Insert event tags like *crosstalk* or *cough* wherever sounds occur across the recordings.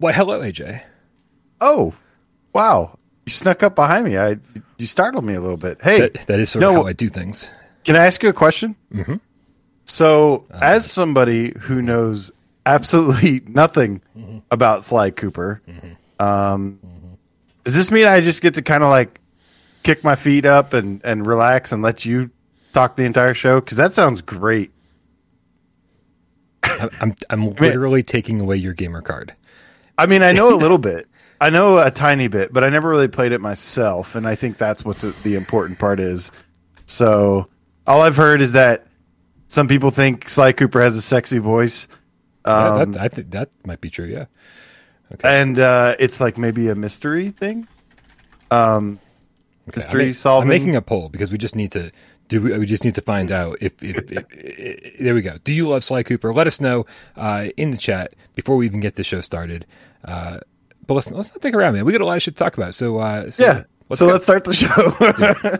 Why, hello, AJ. Oh, wow! You snuck up behind me. I you startled me a little bit. Hey, That, that is sort no, of how I do things. Can I ask you a question? Mm-hmm. So, as somebody who knows absolutely *laughs* nothing about Sly Cooper, um, does this mean I just get to kind of like kick my feet up and, and relax and let you talk the entire show? Because that sounds great. I'm, I'm, I'm *laughs* literally taking away your gamer card. I mean, I know a little *laughs* bit. I know a tiny bit, but I never really played it myself, and I think that's what the important part is. So, all I've heard is that some people think Sly Cooper has a sexy voice, Yeah, um, that, I think that might be true. Yeah. Okay. and uh, it's like maybe a mystery thing. Um, Okay, mystery I'm, solving. I'm making a poll because we just need to do. We just need to find out if. if, if, *laughs* if there we go. Do you love Sly Cooper? Let us know uh, in the chat before we even get the show started. Uh, but let's let's not take around, man. We got a lot of shit to talk about. So, uh, so yeah. let's so go. let's start the show.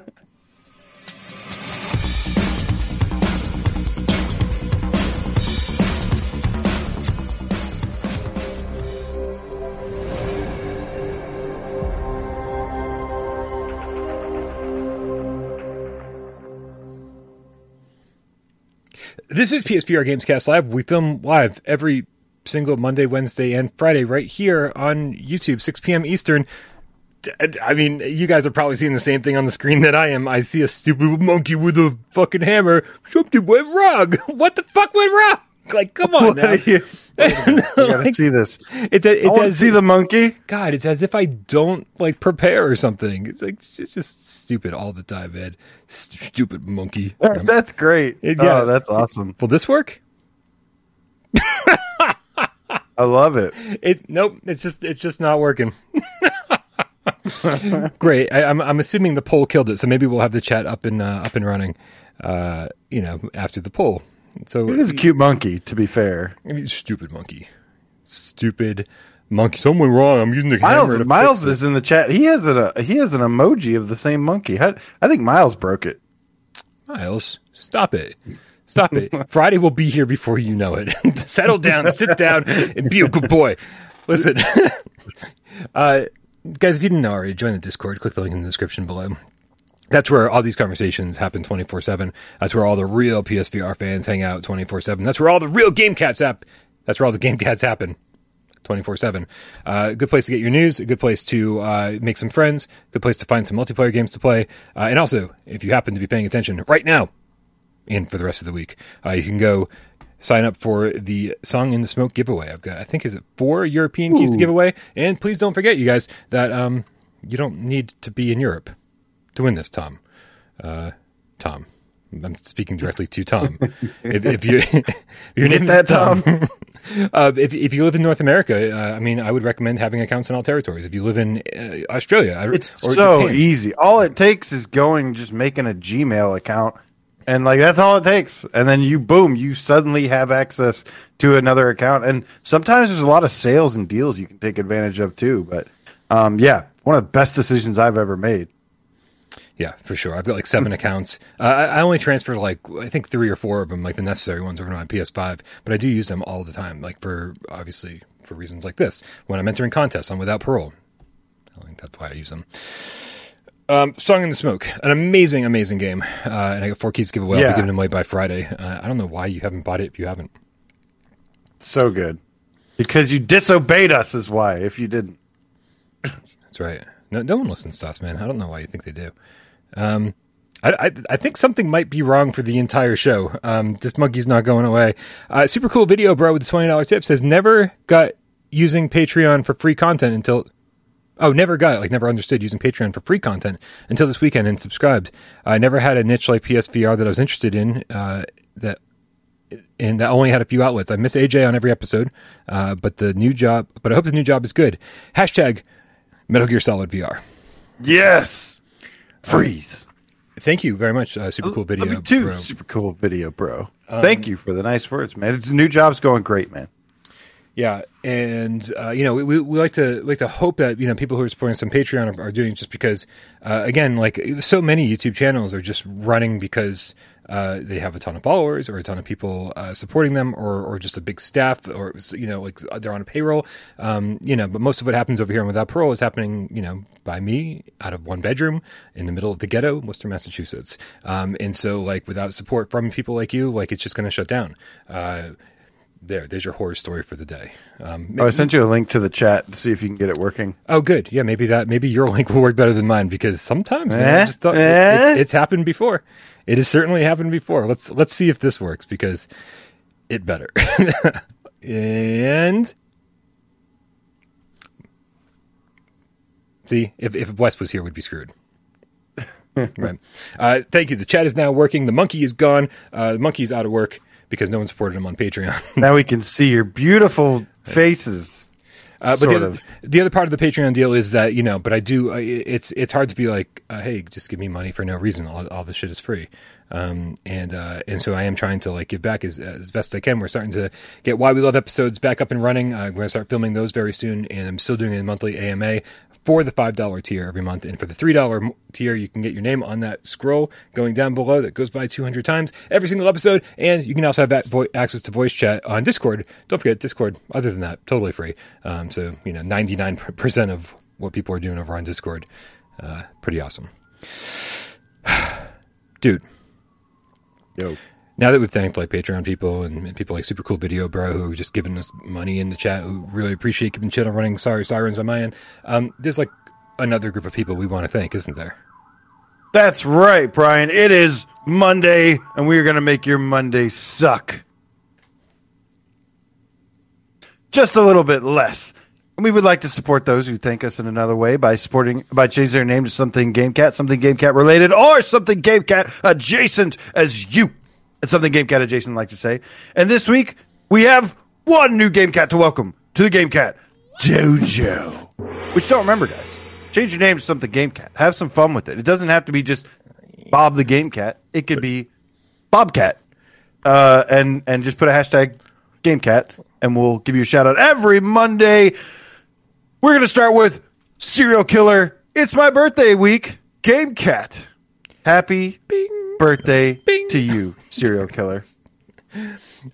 This is PSVR Gamescast Live. We film live every single Monday, Wednesday, and Friday right here on YouTube, 6 p.m. Eastern. I mean, you guys are probably seeing the same thing on the screen that I am. I see a stupid monkey with a fucking hammer. Something went wrong. *laughs* What the fuck went wrong? Like, come on now. you- *laughs* I gotta Like, see this. it's a, I it's as see the monkey. God, it's as if I don't like prepare or something. It's like it's just stupid all the time. St- stupid monkey. *laughs* That's great. It- oh, yeah. Oh, that's awesome. Will this work? I love it. It nope. It's just it's just not working. *laughs* Great. I, I'm I'm assuming the poll killed it, so maybe we'll have the chat up and uh, up and running. Uh, you know, after the poll. So It is a cute monkey, to be fair. I mean, stupid monkey. Stupid monkey. Something wrong. I'm using the Miles Miles fix it. is in the chat. He has a he has an emoji of the same monkey. How- I think Miles broke it. Miles, stop it. Stop it. *laughs* Friday will be here before you know it. *laughs* Settle down, sit down, and be a good boy. Listen, *laughs* uh, guys, if you didn't know already, join the Discord. Click the link in the description below. That's where all these conversations happen 24 7. That's where all the real PSVR fans hang out 24 7. That's where all the real Game Cats app. That's where all the Game Cats happen 24 7. Uh, good place to get your news, a good place to uh, make some friends, good place to find some multiplayer games to play. Uh, and also, if you happen to be paying attention right now and for the rest of the week, uh, you can go sign up for the Song in the Smoke giveaway. I've got, I think, is it four European keys to give away? And please don't forget, you guys, that um, you don't need to be in Europe to win this, Tom. Uh, Tom. I'm speaking directly to Tom. *laughs* if, if you, *laughs* if your name that, is Tom, *laughs* uh, if if you live in North America, uh, I mean, I would recommend having accounts in all territories. If you live in uh, Australia, It's so Japan, easy. All it takes is going, just making a Gmail account, and like that's all it takes. And then you, boom, you suddenly have access to another account. And sometimes there's a lot of sales and deals you can take advantage of too. But um, yeah, one of the best decisions I've ever made. Yeah, for sure. I've got like seven *laughs* accounts. Uh, I, only transfer like I think three or four of them, like the necessary ones, over to my PS5. But I do use them all the time, like for obviously for reasons like this. When I'm entering contests i'm Without Parole, I think that's why I use them. Um, Song in the Smoke, an amazing, amazing game, uh, and I got four keys to give away. I'll be giving them away by Friday. Uh, I don't know why you haven't bought it if you haven't. So good because you disobeyed us, is why. If you didn't, That's right. No, no one listens to us, man. I don't know why you think they do. Um, I, I, I think something might be wrong for the entire show. Um, this monkey's not going away. Uh, super cool video, bro, with the twenty dollar tip says never got using Patreon for free content until. Oh, never got it. Like never understood using Patreon for free content until this weekend and subscribed. I never had a niche like PSVR that I was interested in. Uh, that and that only had a few outlets. I miss AJ on every episode, uh, but the new job. But I hope the new job is good. Hashtag Metal Gear Solid VR. yes, freeze. Thank you very much. Uh, super cool video. Too. Um, Super cool video, bro. Thank you for the nice words, man. The new job's going great, man. Yeah, and uh, you know we, we like to like to hope that you know people who are supporting us on Patreon are, are doing just because uh, again like so many YouTube channels are just running because uh, they have a ton of followers or a ton of people uh, supporting them or or just a big staff or you know like they're on a payroll. Um, you know but most of what happens over here and without parole is happening you know by me out of one bedroom in the middle of the ghetto Worcester Massachusetts. Um, and so like without support from people like you like it's just going to shut down. Uh, there, there's your horror story for the day. Um, oh, I sent you a link to the chat to see if you can get it working. Oh, good. Yeah, maybe that. Maybe your *laughs* link will work better than mine because sometimes eh? just eh? it, it's, it's happened before. It has certainly happened before. Let's let's see if this works because it better. *laughs* and see if if Wes was here, we'd be screwed. *laughs* right. Uh, thank you. The chat is now working. The monkey is gone. Uh, the monkey is out of work because no one supported him on Patreon. *laughs* now we can see your beautiful faces. Uh, but the other, the other, part of the Patreon deal is that you know, but I do. Uh, it's it's hard to be like, uh, hey, just give me money for no reason. All, all this shit is free, um, and uh, and so I am trying to like give back as as best I can. We're starting to get why we love episodes back up and running. Uh, we're going to start filming those very soon, and I'm still doing a monthly AMA for the $5 tier every month. And for the $3 tier, you can get your name on that scroll going down below that goes by 200 times every single episode. And you can also have vo- access to voice chat on Discord. Don't forget, Discord, other than that, totally free. Um, so, you know, 99% of what people are doing over on Discord. Uh, pretty awesome. *sighs* Dude. Yo now that we've thanked like Patreon people and people like Super Cool Video Bro who are just given us money in the chat, who really appreciate keeping channel running. Sorry, sirens on my end. Um, there's like another group of people we want to thank, isn't there? That's right, Brian. It is Monday, and we are going to make your Monday suck. Just a little bit less. And we would like to support those who thank us in another way by supporting by changing their name to something GameCat, something GameCat related, or something GameCat adjacent as you it's something GameCat adjacent like to say. And this week, we have one new GameCat to welcome to the GameCat, JoJo. Which don't remember, guys. Change your name to something GameCat. Have some fun with it. It doesn't have to be just Bob the GameCat. It could be Bobcat. Uh, and, and just put a hashtag GameCat, and we'll give you a shout out every Monday. We're to start with Serial Killer. It's my birthday week. GameCat. Happy Bing birthday Bing. to you, serial killer.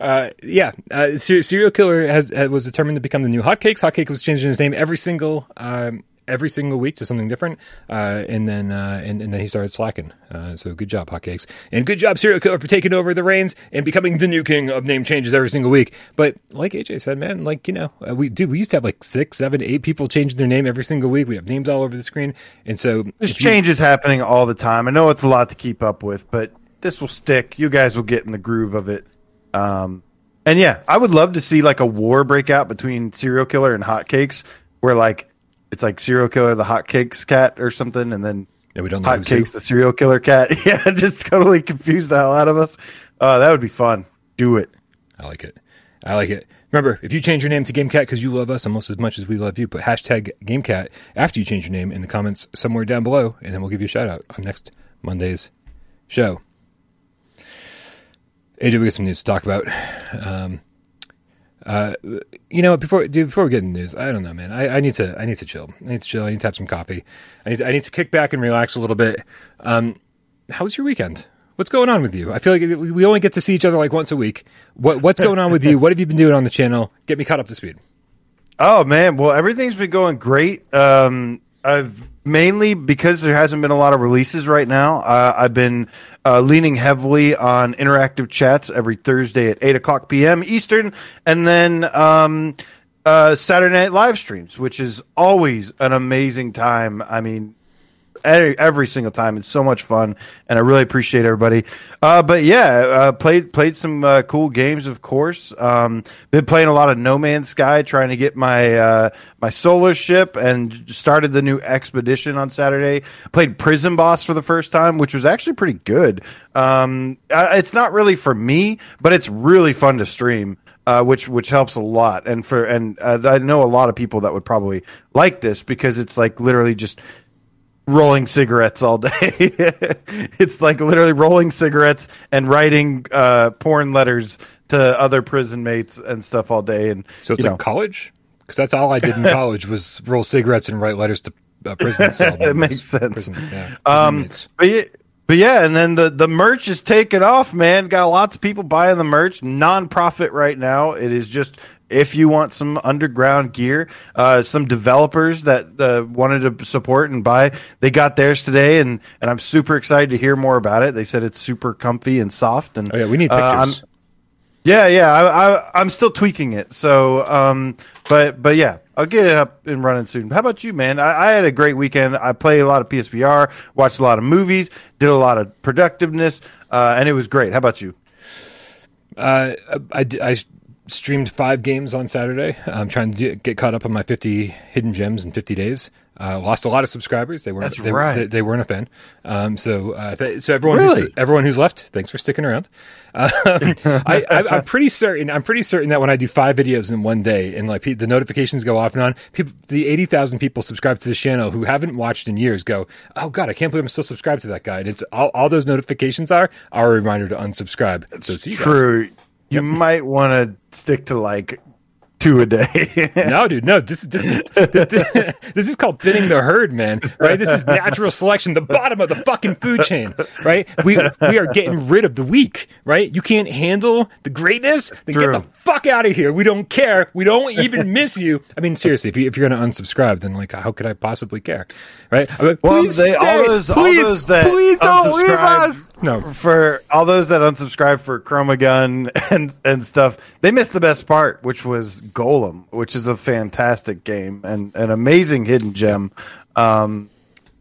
Uh, yeah, uh, serial killer has, has, was determined to become the new Hotcakes. Hotcake was changing his name every single um, every single week to something different, uh, and then uh, and, and, then he started slacking. Uh, so good job, Hotcakes, and good job, Serial Killer, for taking over the reins and becoming the new king of name changes every single week. But like AJ said, man, like you know, uh, we do we used to have like six, seven, eight people changing their name every single week. We have names all over the screen, and so there's changes you, happening all the time. I know it's a lot to keep up with, but this will stick. You guys will get in the groove of it. Um, and yeah, I would love to see like a war break out between serial killer and hotcakes, where like it's like serial killer the hotcakes cat or something, and then yeah, we don't know hot hotcakes the serial killer cat. *laughs* yeah, just totally confuse the hell out of us. Uh, that would be fun. Do it. I like it. I like it. Remember, if you change your name to GameCat because you love us almost as much as we love you, put hashtag GameCat after you change your name in the comments somewhere down below, and then we'll give you a shout out on next Monday's show. AJ, we got some news to talk about. Um, uh, you know, before dude, before we get into news, I don't know, man. I, I, need to I need to chill. I need to chill. I need to have some coffee. I need to, I need to kick back and relax a little bit. Um, how was your weekend? What's going on with you? I feel like we only get to see each other like once a week. What what's going on with you? What have you been doing on the channel? Get me caught up to speed. Oh man, well everything's been going great. Um, I've mainly because there hasn't been a lot of releases right now. Uh, I've been uh, leaning heavily on interactive chats every Thursday at eight o'clock p.m. Eastern, and then um, uh, Saturday night live streams, which is always an amazing time. I mean, every single time. It's so much fun, and I really appreciate everybody. Uh, but yeah, uh, played played some uh, cool games, of course. Um, been playing a lot of No Man's Sky, trying to get my uh, my solar ship, and started the new expedition on Saturday. Played Prison Boss for the first time, which was actually pretty good. Um, it's not really for me, but it's really fun to stream. Uh, which which helps a lot. And for and uh, I know a lot of people that would probably like this because it's like literally just rolling cigarettes all day. *laughs* it's like literally rolling cigarettes and writing uh, porn letters to other prison mates and stuff all day. And So it's you like know, college? Because that's all I did in *laughs* college was roll cigarettes and write letters to uh, prison *laughs* cell It makes sense. Prison, yeah, Um, but yeah, but yeah, and then the the merch is taking off, man. Got lots of people buying the merch. Non-profit right now. It is just if you want some underground gear, uh, some developers that uh, wanted to support and buy, they got theirs today, and and I'm super excited to hear more about it. They said it's super comfy and soft, and Oh, yeah, we need uh, I'm- pictures. yeah, yeah, I, I, I'm still tweaking it. So, um, but but yeah, I'll get it up and running soon. How about you, man? I, I had a great weekend. I played a lot of PSVR, watched a lot of movies, did a lot of productiveness, uh, and it was great. How about you? Uh, I, d- I streamed five games on Saturday. I'm trying to do, get caught up on my 50 hidden gems in 50 days. Uh, lost a lot of subscribers. They weren't. That's they, right. They, they weren't a fan. Um, so, uh, th- so everyone, Really? who's, everyone who's left, thanks for sticking around. Um, *laughs* I, I'm pretty certain. I'm pretty certain that when I do five videos in one day and like pe- the notifications go off and on, people, the 80,000 people subscribed to this channel who haven't watched in years go, "Oh God, I can't believe I'm still subscribed to that guy." And it's all, all those notifications are are a reminder to unsubscribe. so see you guys. You might want to stick to like two a day. *laughs* No, dude, no. This is this is this is called thinning the herd, man. Right? This is natural selection, the bottom of the fucking food chain. Right? We we are getting rid of the weak. Right? You can't handle the greatness. Then True. get the fuck out of here. We don't care. We don't even *laughs* miss you. I mean, seriously, if you if you're gonna unsubscribe, then like, how could I possibly care? Right? Like, Well, please they- all stay. those- all those that please don't leave unsubscribe- us. No, for all those that unsubscribe for Chroma Gun *laughs* and and stuff, they missed the best part, which was Golem, which is a fantastic game and an amazing hidden gem. Um,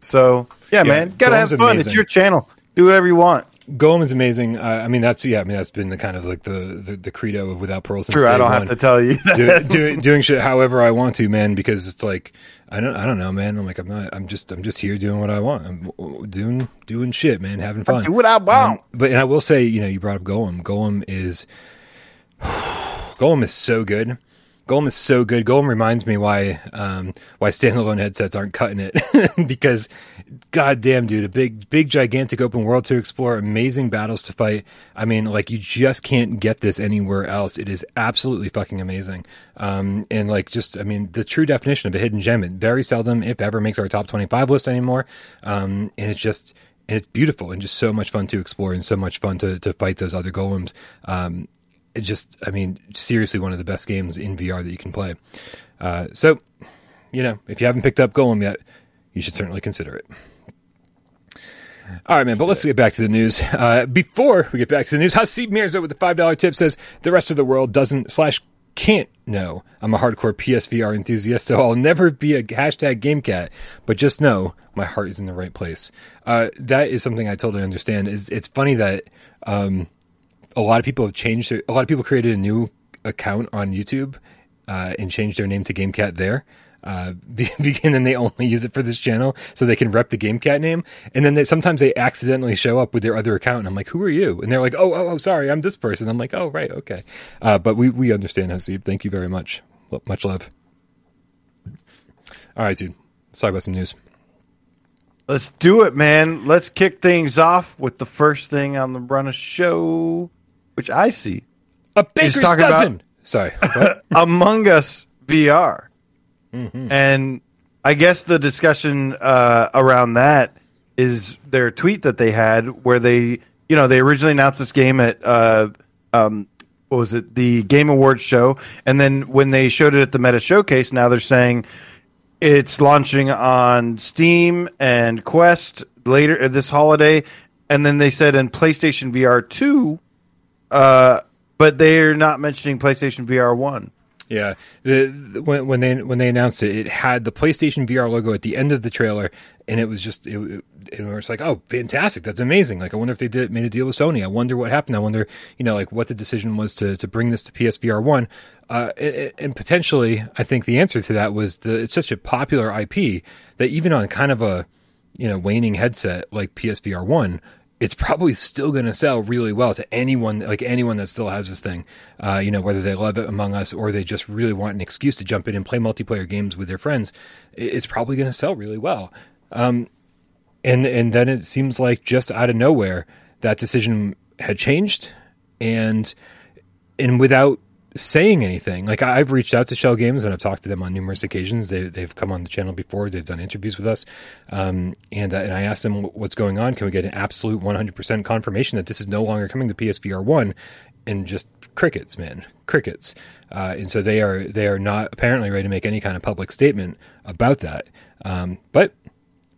so yeah, man, gotta Golem's have fun. amazing. It's your channel. Do whatever you want. Golem is amazing. Uh, I mean, that's yeah. I mean, that's been the kind of like the the, the credo of without parole. since True, I don't one. have to tell you. That. do, do, doing shit however I want to, man, because it's like I don't I don't know, man. I'm like I'm not I'm just I'm just here doing what I want. I'm doing doing shit, man, having fun. Do what I want. Um, but and I will say, you know, you brought up Golem. Golem is *sighs* Golem is so good. Golem is so good. Golem reminds me why um, why standalone headsets aren't cutting it *laughs* because, goddamn, dude, a big, big, gigantic open world to explore, amazing battles to fight. I mean, like you just can't get this anywhere else. It is absolutely fucking amazing. Um, and like just, I mean, the true definition of a hidden gem. It very seldom, if ever, makes our top twenty-five list anymore. Um, and it's just and it's beautiful and just so much fun to explore and so much fun to to fight those other golems. Um, it just, I mean, seriously, one of the best games in VR that you can play. Uh, so, you know, if you haven't picked up Golem yet, you should certainly consider it. All right, man, but let's get back to the news. Uh, before we get back to the news, Hasib Mirza with the $5 tip says the rest of the world doesn't slash can't know. I'm a hardcore PSVR enthusiast, so I'll never be a hashtag GameCat, but just know my heart is in the right place. Uh, that is something I totally understand. It's, it's funny that um, a lot of people have changed. A lot of people created a new account on YouTube uh, and changed their name to GameCat there. Uh, *laughs* and then they only use it for this channel so they can rep the GameCat name. And then they, sometimes they accidentally show up with their other account, and I'm like, "Who are you?" And they're like, "Oh, oh, oh, sorry, I'm this person." I'm like, "Oh, right, okay." Uh, but we we understand, Hasib. Thank you very much. Well, much love. All right, dude. Let's talk about some news. Let's do it, man. Let's kick things off with the first thing on the run of show, which I see. A baker's talking about- dozen. Sorry. *laughs* Among Us VR. And I guess the discussion uh, around that is their tweet that they had where they, you know, they originally announced this game at, uh, um, what was it, the Game Awards show. And then when they showed it at the Meta Showcase, now they're saying it's launching on Steam and Quest later uh, this holiday. And then they said in PlayStation VR 2, uh, but they're not mentioning PlayStation VR 1. Yeah, the, the- when when they when they announced it, it had the PlayStation VR logo at the end of the trailer, and it was just it, it, it was like, oh, fantastic, that's amazing. Like, I wonder if they did made a deal with Sony. I wonder what happened. I wonder, you know, like what the decision was to to bring this to PSVR one, uh, and, potentially, I think the answer to that was the it's such a popular IP that even on kind of a you know waning headset like PSVR one, it's probably still going to sell really well to anyone like anyone that still has this thing. Uh, you know whether they love it Among Us or they just really want an excuse to jump in and play multiplayer games with their friends. It's probably going to sell really well. Um, and and then it seems like just out of nowhere that decision had changed, and and without saying anything. Like I've reached out to Schell Games and I've talked to them on numerous occasions. They, they've come on the channel before. They've done interviews with us, um, and uh, and I asked them what's going on. Can we get an absolute 100% confirmation that this is no longer coming to PSVR one? And just crickets, man, crickets. Uh, and so they are they are not apparently ready to make any kind of public statement about that. Um, but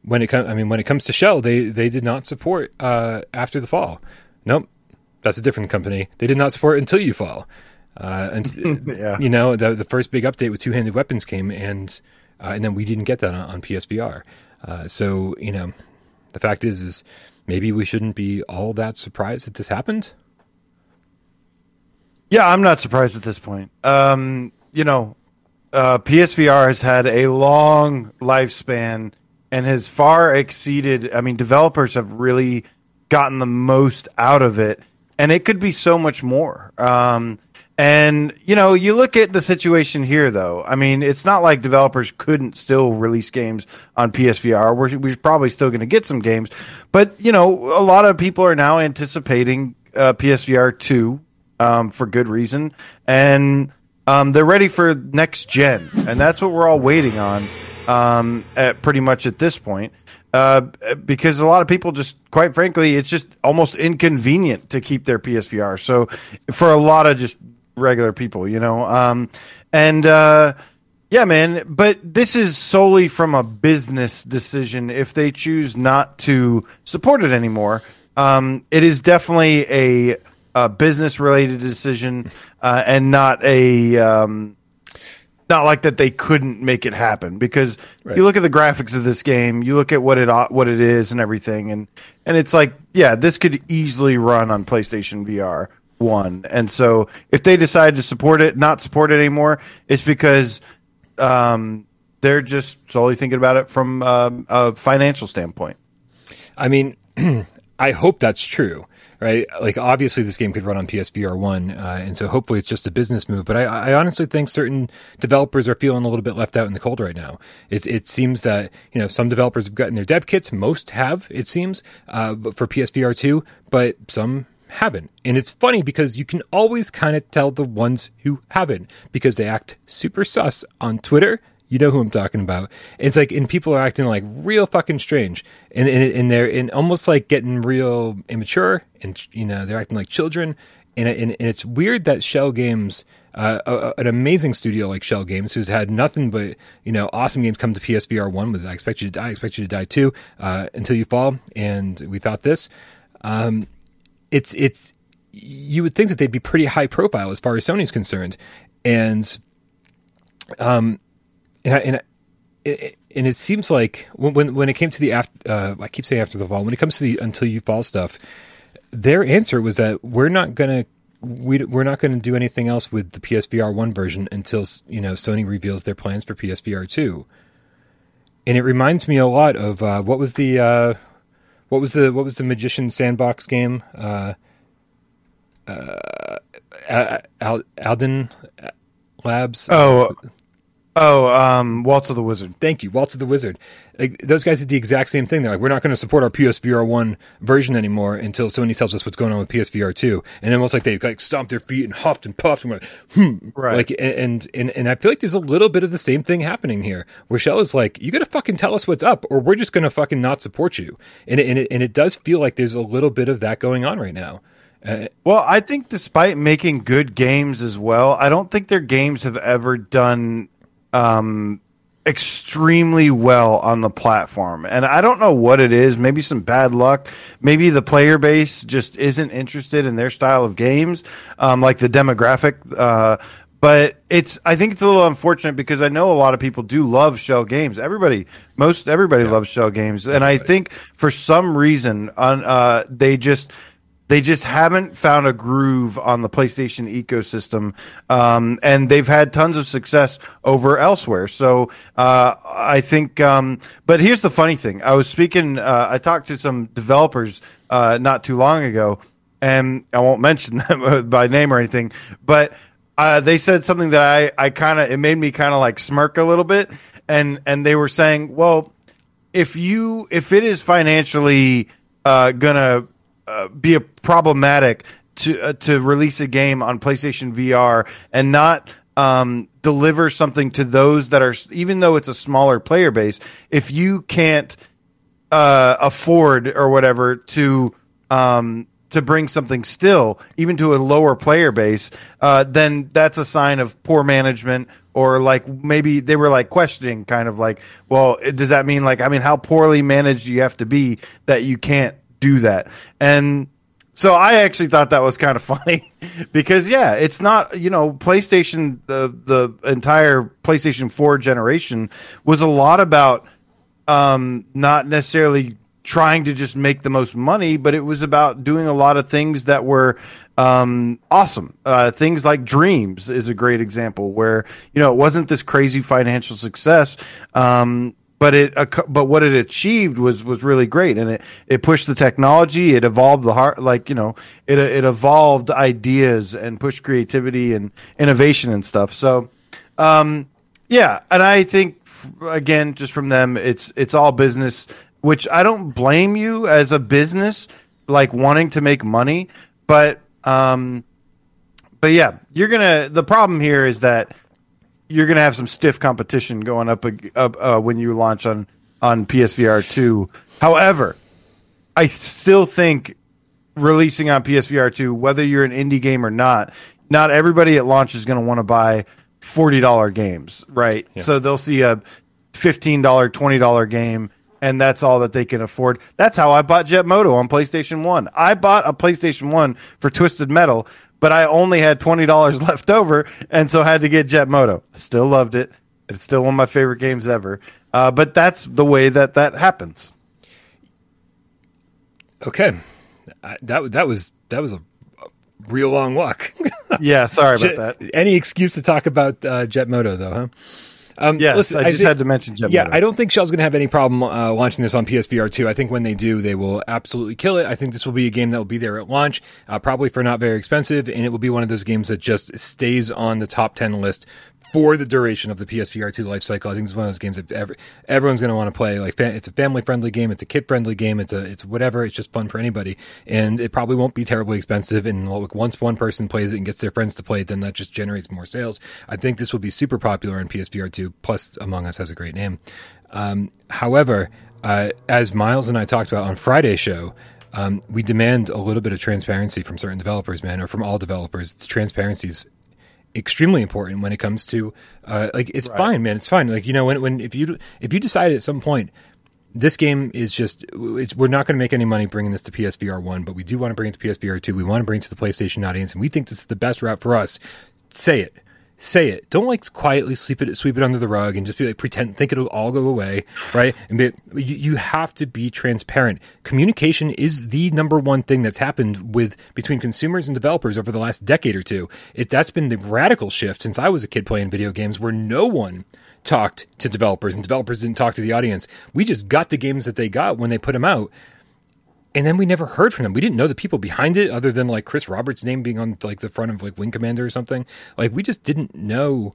when it comes, I mean, when it comes to Schell, they they did not support uh, after the fall. Nope, that's a different company. They did not support until you fall. Uh, and *laughs* yeah. you know, the the first big update with two handed weapons came, and uh, and then we didn't get that on, on PSVR. Uh, so you know, the fact is, is maybe we shouldn't be all that surprised that this happened. Yeah, I'm not surprised at this point. Um, you know, uh, PSVR has had a long lifespan and has far exceeded. I mean, developers have really gotten the most out of it, and it could be so much more. Um, and you know, you look at the situation here, though. I mean, it's not like developers couldn't still release games on PSVR. We're, we're probably still going to get some games, but you know, a lot of people are now anticipating uh, PSVR two um, for good reason, and um, they're ready for next gen, and that's what we're all waiting on. Um, at pretty much at this point, uh, because a lot of people just, quite frankly, it's just almost inconvenient to keep their PSVR. So, for a lot of just regular people, you know. Um, and uh, yeah, man, but this is solely from a business decision. If they choose not to support it anymore, um, it is definitely a, a business related decision uh, and not a. Um, not like that they couldn't make it happen because right. you look at the graphics of this game, you look at what it what it is and everything, and and it's like yeah, this could easily run on PlayStation VR one. And so if they decide to support it, not support it anymore, it's because um, they're just solely thinking about it from um, a financial standpoint. I mean, *clears throat* I hope that's true, right? Like, obviously, this game could run on PSVR one, uh, and so hopefully, it's just a business move. But I, I, honestly think certain developers are feeling a little bit left out in the cold right now. It's, it seems that you know some developers have gotten their dev kits, most have, it seems, uh, for PSVR two, but some haven't. And it's funny because you can always kind of tell the ones who haven't because they act super sus on Twitter. You know who I'm talking about. It's like, and people are acting like real fucking strange, and and, and they're and almost like getting real immature, and you know they're acting like children, and and, and it's weird that Schell Games, uh, a, an amazing studio like Schell Games, who's had nothing but you know awesome games come to PSVR one with I expect you to die, I expect you to die too, uh, until you fall, and we thought this. Um, it's it's you would think that they'd be pretty high profile as far as Sony's concerned, and um, and I, and I, it, and it seems like when when it came to the after, uh, I keep saying after the fall, when it comes to the until you fall stuff, their answer was that we're not gonna we we're not going to do anything else with the PSVR one version until you know Sony reveals their plans for PSVR two. And it reminds me a lot of uh, what was the uh, what was the what was the magician sandbox game? Uh, uh, Al- Alden Labs. Oh, oh, um, Waltz of the Wizard. Thank you, Waltz of the Wizard. Like, those guys did the exact same thing. They're like, we're not going to support our PSVR one version anymore until Sony tells us what's going on with PSVR two. And almost like they like stomped their feet and huffed and puffed and went, hmm. Right. Like, and and and I feel like there's a little bit of the same thing happening here. Where Schell is like, you got to fucking tell us what's up, or we're just going to fucking not support you. And it, and it and it does feel like there's a little bit of that going on right now. Uh, well, I think despite making good games as well, I don't think their games have ever done um, extremely well on the platform. And I don't know what it is. Maybe some bad luck. Maybe the player base just isn't interested in their style of games, um, like the demographic. Uh, but it's I think it's a little unfortunate because I know a lot of people do love Schell Games. Everybody, most everybody yeah. loves Schell Games, and I think for some reason, on uh, they just they just haven't found a groove on the PlayStation ecosystem, um, and they've had tons of success over elsewhere. So uh, I think, um, but here's the funny thing: I was speaking, uh, I talked to some developers uh, not too long ago, and I won't mention *laughs* them by name or anything, but uh, they said something that I, I kind of it made me kind of like smirk a little bit, and and they were saying, well if you if it is financially uh, gonna uh, be a problematic to uh, to release a game on PlayStation VR and not um, deliver something to those that are even though it's a smaller player base, if you can't uh, afford or whatever to um, to bring something still, even to a lower player base, uh, then that's a sign of poor management or like maybe they were like questioning kind of like, well, does that mean like, I mean, how poorly managed you have to be that you can't do that? And so I actually thought that was kind of *laughs* funny because yeah, it's not, you know, PlayStation, the, the entire PlayStation 4 generation was a lot about, um, not necessarily trying to just make the most money, but it was about doing a lot of things that were um, awesome. Uh, things like Dreams is a great example where you know it wasn't this crazy financial success, um, but it but what it achieved was was really great, and it it pushed the technology, it evolved the heart, like you know it it evolved ideas and pushed creativity and innovation and stuff. So. Um, yeah, and I think again, just from them, it's it's all business which I don't blame you as a business, like wanting to make money, but um, but yeah, you're gonna. The problem here is that you're gonna have some stiff competition going up, up uh, when you launch on on PSVR two. However, I still think releasing on PSVR two, whether you're an indie game or not, not everybody at launch is going to want to buy forty dollar games, right? Yeah. So they'll see a fifteen dollar, twenty dollar game and that's all that they can afford. That's how I bought Jet Moto on PlayStation 1. I bought a PlayStation 1 for Twisted Metal, but I only had $20 *laughs* left over, and so had to get Jet Moto. Still loved it. It's still one of my favorite games ever. Uh, but that's the way that that happens. Okay. I, that that was that was a real long walk. *laughs* yeah, sorry about that. Any excuse to talk about uh, Jet Moto, though, huh? Um, yes, listen, I just I think, had to mention Jet Yeah, I don't think Schell's going to have any problem uh, launching this on PSVR 2. I think when they do, they will absolutely kill it. I think this will be a game that will be there at launch, uh, probably for not very expensive, and it will be one of those games that just stays on the top 10 list for the duration of the PSVR 2 life cycle. I think it's one of those games that every, everyone's going to want to play. Like it's a family friendly game, it's a kid friendly game, it's a it's whatever. It's just fun for anybody, and it probably won't be terribly expensive. And once one person plays it and gets their friends to play it, then that just generates more sales. I think this will be super popular in PSVR 2. Plus, Among Us has a great name. Um, however, uh, as Miles and I talked about on Friday's show. Um, we demand a little bit of transparency from certain developers, man, or from all developers. Transparency is extremely important when it comes to uh, like it's right. fine, man. It's fine. Like you know when when if you if you decide at some point this game is just it's we're not going to make any money bringing this to PSVR one, but we do want to bring it to PSVR two. We want to bring it to the PlayStation audience, and we think this is the best route for us. Say it say it. Don't like quietly sweep it sweep it under the rug and just be like pretend think it'll all go away, right? And be, you, you have to be transparent. Communication is the number one thing that's happened with between consumers and developers over the last decade or two. It that's been the radical shift since I was a kid playing video games where no one talked to developers and developers didn't talk to the audience. We just got the games that they got when they put them out and then we never heard from them. We didn't know the people behind it other than like Chris Roberts' name being on like the front of like Wing Commander or something. Like we just didn't know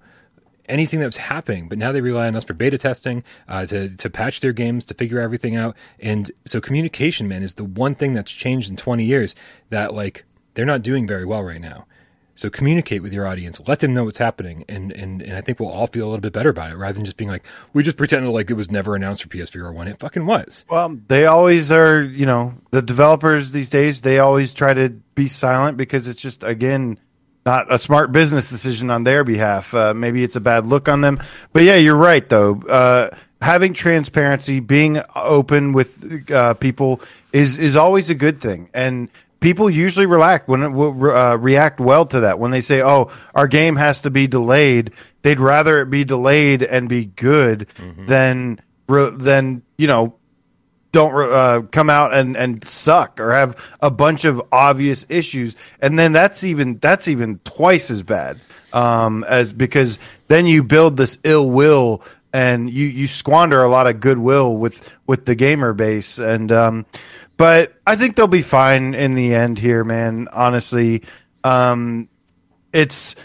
anything that was happening. But now they rely on us for beta testing, uh, to to patch their games, to figure everything out. And so communication, man, is the one thing that's changed in 20 years that like they're not doing very well right now. So communicate with your audience, let them know what's happening, and, and and I think we'll all feel a little bit better about it rather than just being like we just pretended like it was never announced for PSVR one. It fucking was. Well, they always are. You know, the developers these days they always try to be silent because it's just again not a smart business decision on their behalf. Uh, maybe it's a bad look on them. But yeah, you're right though. Uh, having transparency, being open with uh, people is is always a good thing, and people usually react when uh, react well to that when they say, "Oh, our game has to be delayed." They'd rather it be delayed and be good mm-hmm. than than you know don't uh, come out and, and suck or have a bunch of obvious issues, and then that's even that's even twice as bad um, as because then you build this ill will and you you squander a lot of goodwill with with the gamer base and um, but I think they'll be fine in the end here, man. Honestly, um, it's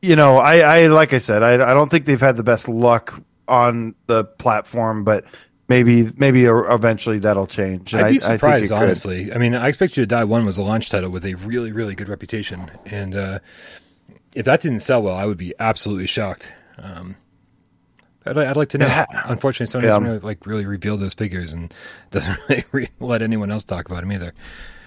you know, I, I like I said, I, I don't think they've had the best luck on the platform, but maybe maybe eventually that'll change. I'd be surprised, I honestly. I mean, I expect you to die. One was a launch title with a really really good reputation, and uh, if that didn't sell well, I would be absolutely shocked. Um, I'd, I'd, like to know. Yeah. Unfortunately, Sony yeah. doesn't really, like really reveal those figures and *laughs* doesn't really let anyone else talk about them either.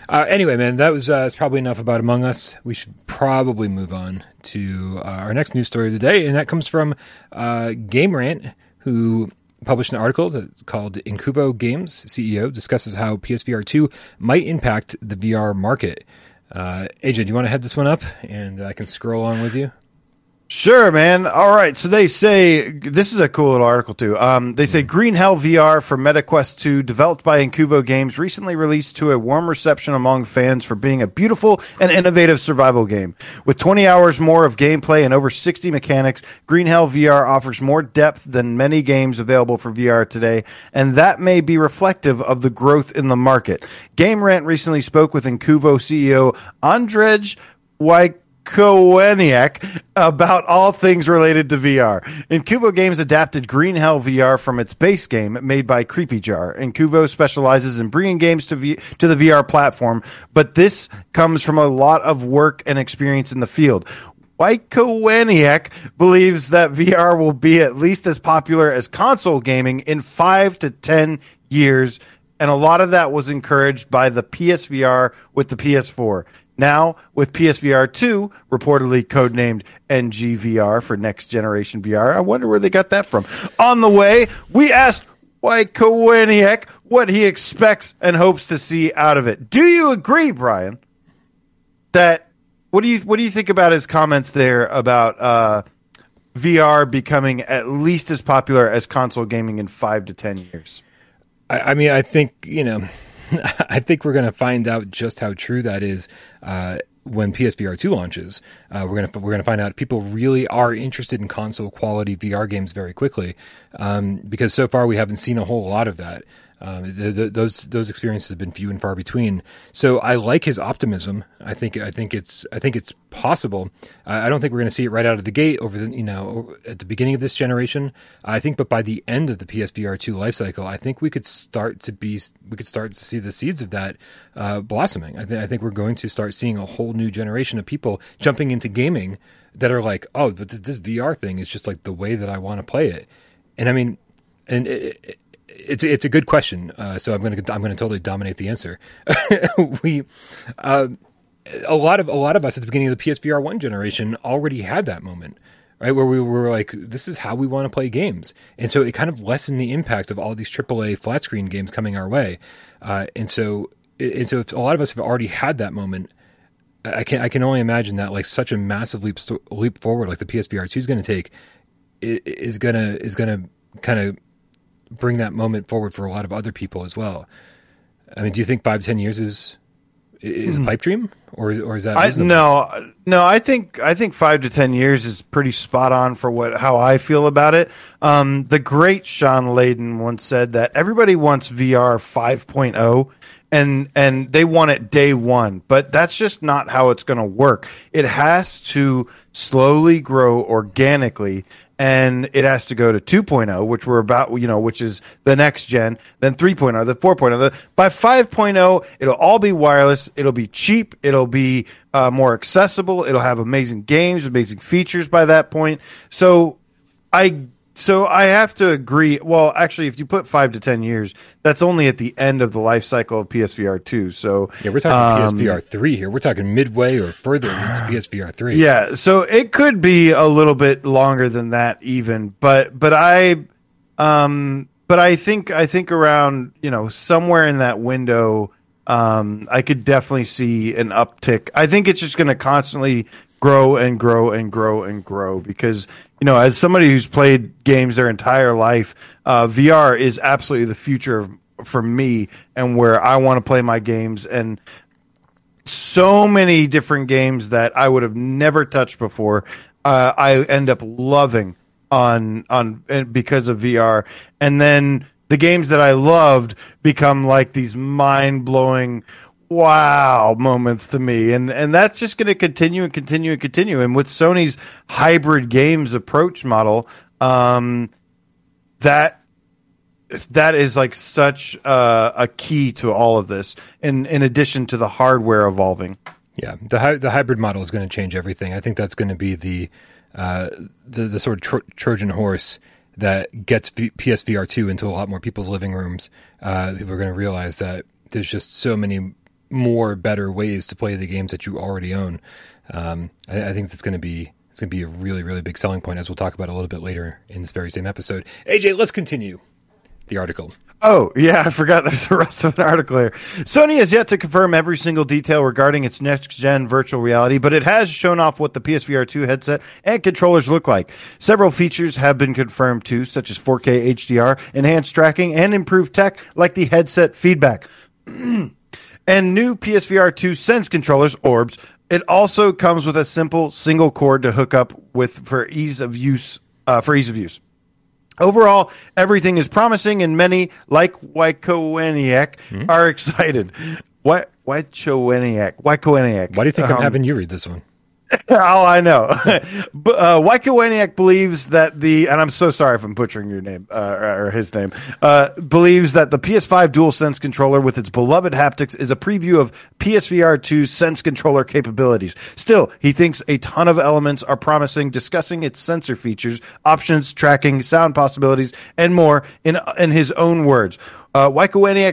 Uh, anyway, man, that was uh, probably enough about Among Us. We should probably move on to uh, our next news story of the day, and that comes from uh, Game Rant, who published an article that's called Incuvo Games CEO discusses how PSVR 2 might impact the VR market. Uh, AJ, do you want to head this one up and I can scroll on with you? Sure, man. All right. So they say this is a cool little article too. Um, they say Green Hell VR for MetaQuest 2, developed by Incuvo Games, recently released to a warm reception among fans for being a beautiful and innovative survival game. With 20 hours more of gameplay and over 60 mechanics, Green Hell VR offers more depth than many games available for VR today, and that may be reflective of the growth in the market. Game Rant recently spoke with Incuvo CEO Andrzej Wyk Koweniak about all things related to VR. Incuvo Games adapted Green Hell VR from its base game made by Creepy Jar. Incuvo specializes in bringing games to, v- to the VR platform, but this comes from a lot of work and experience in the field. Wychowaniak believes that VR will be at least as popular as console gaming in five to ten years, and a lot of that was encouraged by the PSVR with the PS4. Now, with PSVR 2, reportedly codenamed NGVR for next generation VR, I wonder where they got that from. On the way, we asked Wychowaniak what he expects and hopes to see out of it. Do you agree, Brian, that what do you what do you think about his comments there about uh, VR becoming at least as popular as console gaming in five to ten years? I, I mean, I think you know *laughs* I think we're going to find out just how true that is uh, when PSVR two launches. Uh, we're gonna we're gonna find out people really are interested in console quality VR games very quickly, um, because so far we haven't seen a whole lot of that. Um, those those experiences have been few and far between. So I like his optimism. I think I think it's I think it's possible. I don't think we're going to see it right out of the gate over the you know at the beginning of this generation. I think, but by the end of the PSVR two life cycle, I think we could start to be we could start to see the seeds of that uh, blossoming. I, th- I think we're going to start seeing a whole new generation of people jumping into gaming that are like, oh, but this VR thing is just like the way that I want to play it. And I mean, and it's it's a good question. Uh, so I'm to I'm to totally dominate the answer. *laughs* we uh, a lot of a lot of us at the beginning of the PSVR one generation already had that moment, right, where we were like, this is how we want to play games, and so it kind of lessened the impact of all these AAA flat screen games coming our way, uh, and so and so if a lot of us have already had that moment. I can I can only imagine that like such a massive leap leap forward like the PSVR two is going to take is gonna is gonna kind of bring that moment forward for a lot of other people as well. I mean, do you think five ten years is is a hmm. pipe dream, or is or is that I, no? No, I think I think five to ten years is pretty spot on for what how I feel about it. Um, the great Shawn Layden once said that everybody wants VR 5.0 and and they want it day one but that's just not how it's going to work it has to slowly grow organically and it has to go to 2.0 which we're about you know which is the next gen then 3.0 the 4.0 the, by 5.0 it'll all be wireless it'll be cheap it'll be uh, more accessible it'll have amazing games amazing features by that point. So i so I have to agree. Well, actually, if you put five to ten years, that's only at the end of the life cycle of PSVR two. So yeah, we're talking um, PSVR three here. We're talking midway or further into PSVR three. Yeah, so it could be a little bit longer than that, even. But but I, um, but I think I think around you know somewhere in that window, um, I could definitely see an uptick. I think it's just going to constantly grow and grow and grow and grow because you know as somebody who's played games their entire life uh, vr is absolutely the future of, for me and where i want to play my games. And so many different games that i would have never touched before uh, i end up loving on on because of vr and then the games that i loved become like these mind-blowing wow moments to me and and that's just going to continue and continue and continue and with Sony's hybrid games approach model um that that is like such a key to all of this. In in addition to the hardware evolving. Yeah, the the hybrid model is going to change everything. I think that's going to be the uh, the the sort of tro- Trojan horse that gets v- PSVR two into a lot more people's living rooms. Uh, people are going to realize that there's just so many more better ways to play the games that you already own. Um, I, I think that's going to be it's going to be a really really big selling point, as we'll talk about a little bit later in this very same episode. AJ, let's continue the article. Oh, yeah, I forgot there's the rest of an article here. Sony has yet to confirm every single detail regarding its next gen virtual reality, but it has shown off what the PSVR 2 headset and controllers look like. Several features have been confirmed too, such as 4K HDR, enhanced tracking, and improved tech like the headset feedback. *clears throat* and new PSVR 2 Sense controllers, orbs. It also comes with a simple single cord to hook up with for ease of use. Uh, for ease of use. Overall, everything is promising, and many, like Wychowaniak, mm-hmm. are *laughs* excited. What Wychowaniak? Wychowaniak. Why do you think um, I'm having you read this one? *laughs* oh, I know. *laughs* but uh, believes that the, and I'm so sorry if I'm butchering your name uh, or his name, uh, believes that the PS5 DualSense controller with its beloved haptics is a preview of PSVR 2's Sense controller capabilities. Still, he thinks a ton of elements are promising, discussing its sensor features, options, tracking, sound possibilities, and more in in his own words. Uh,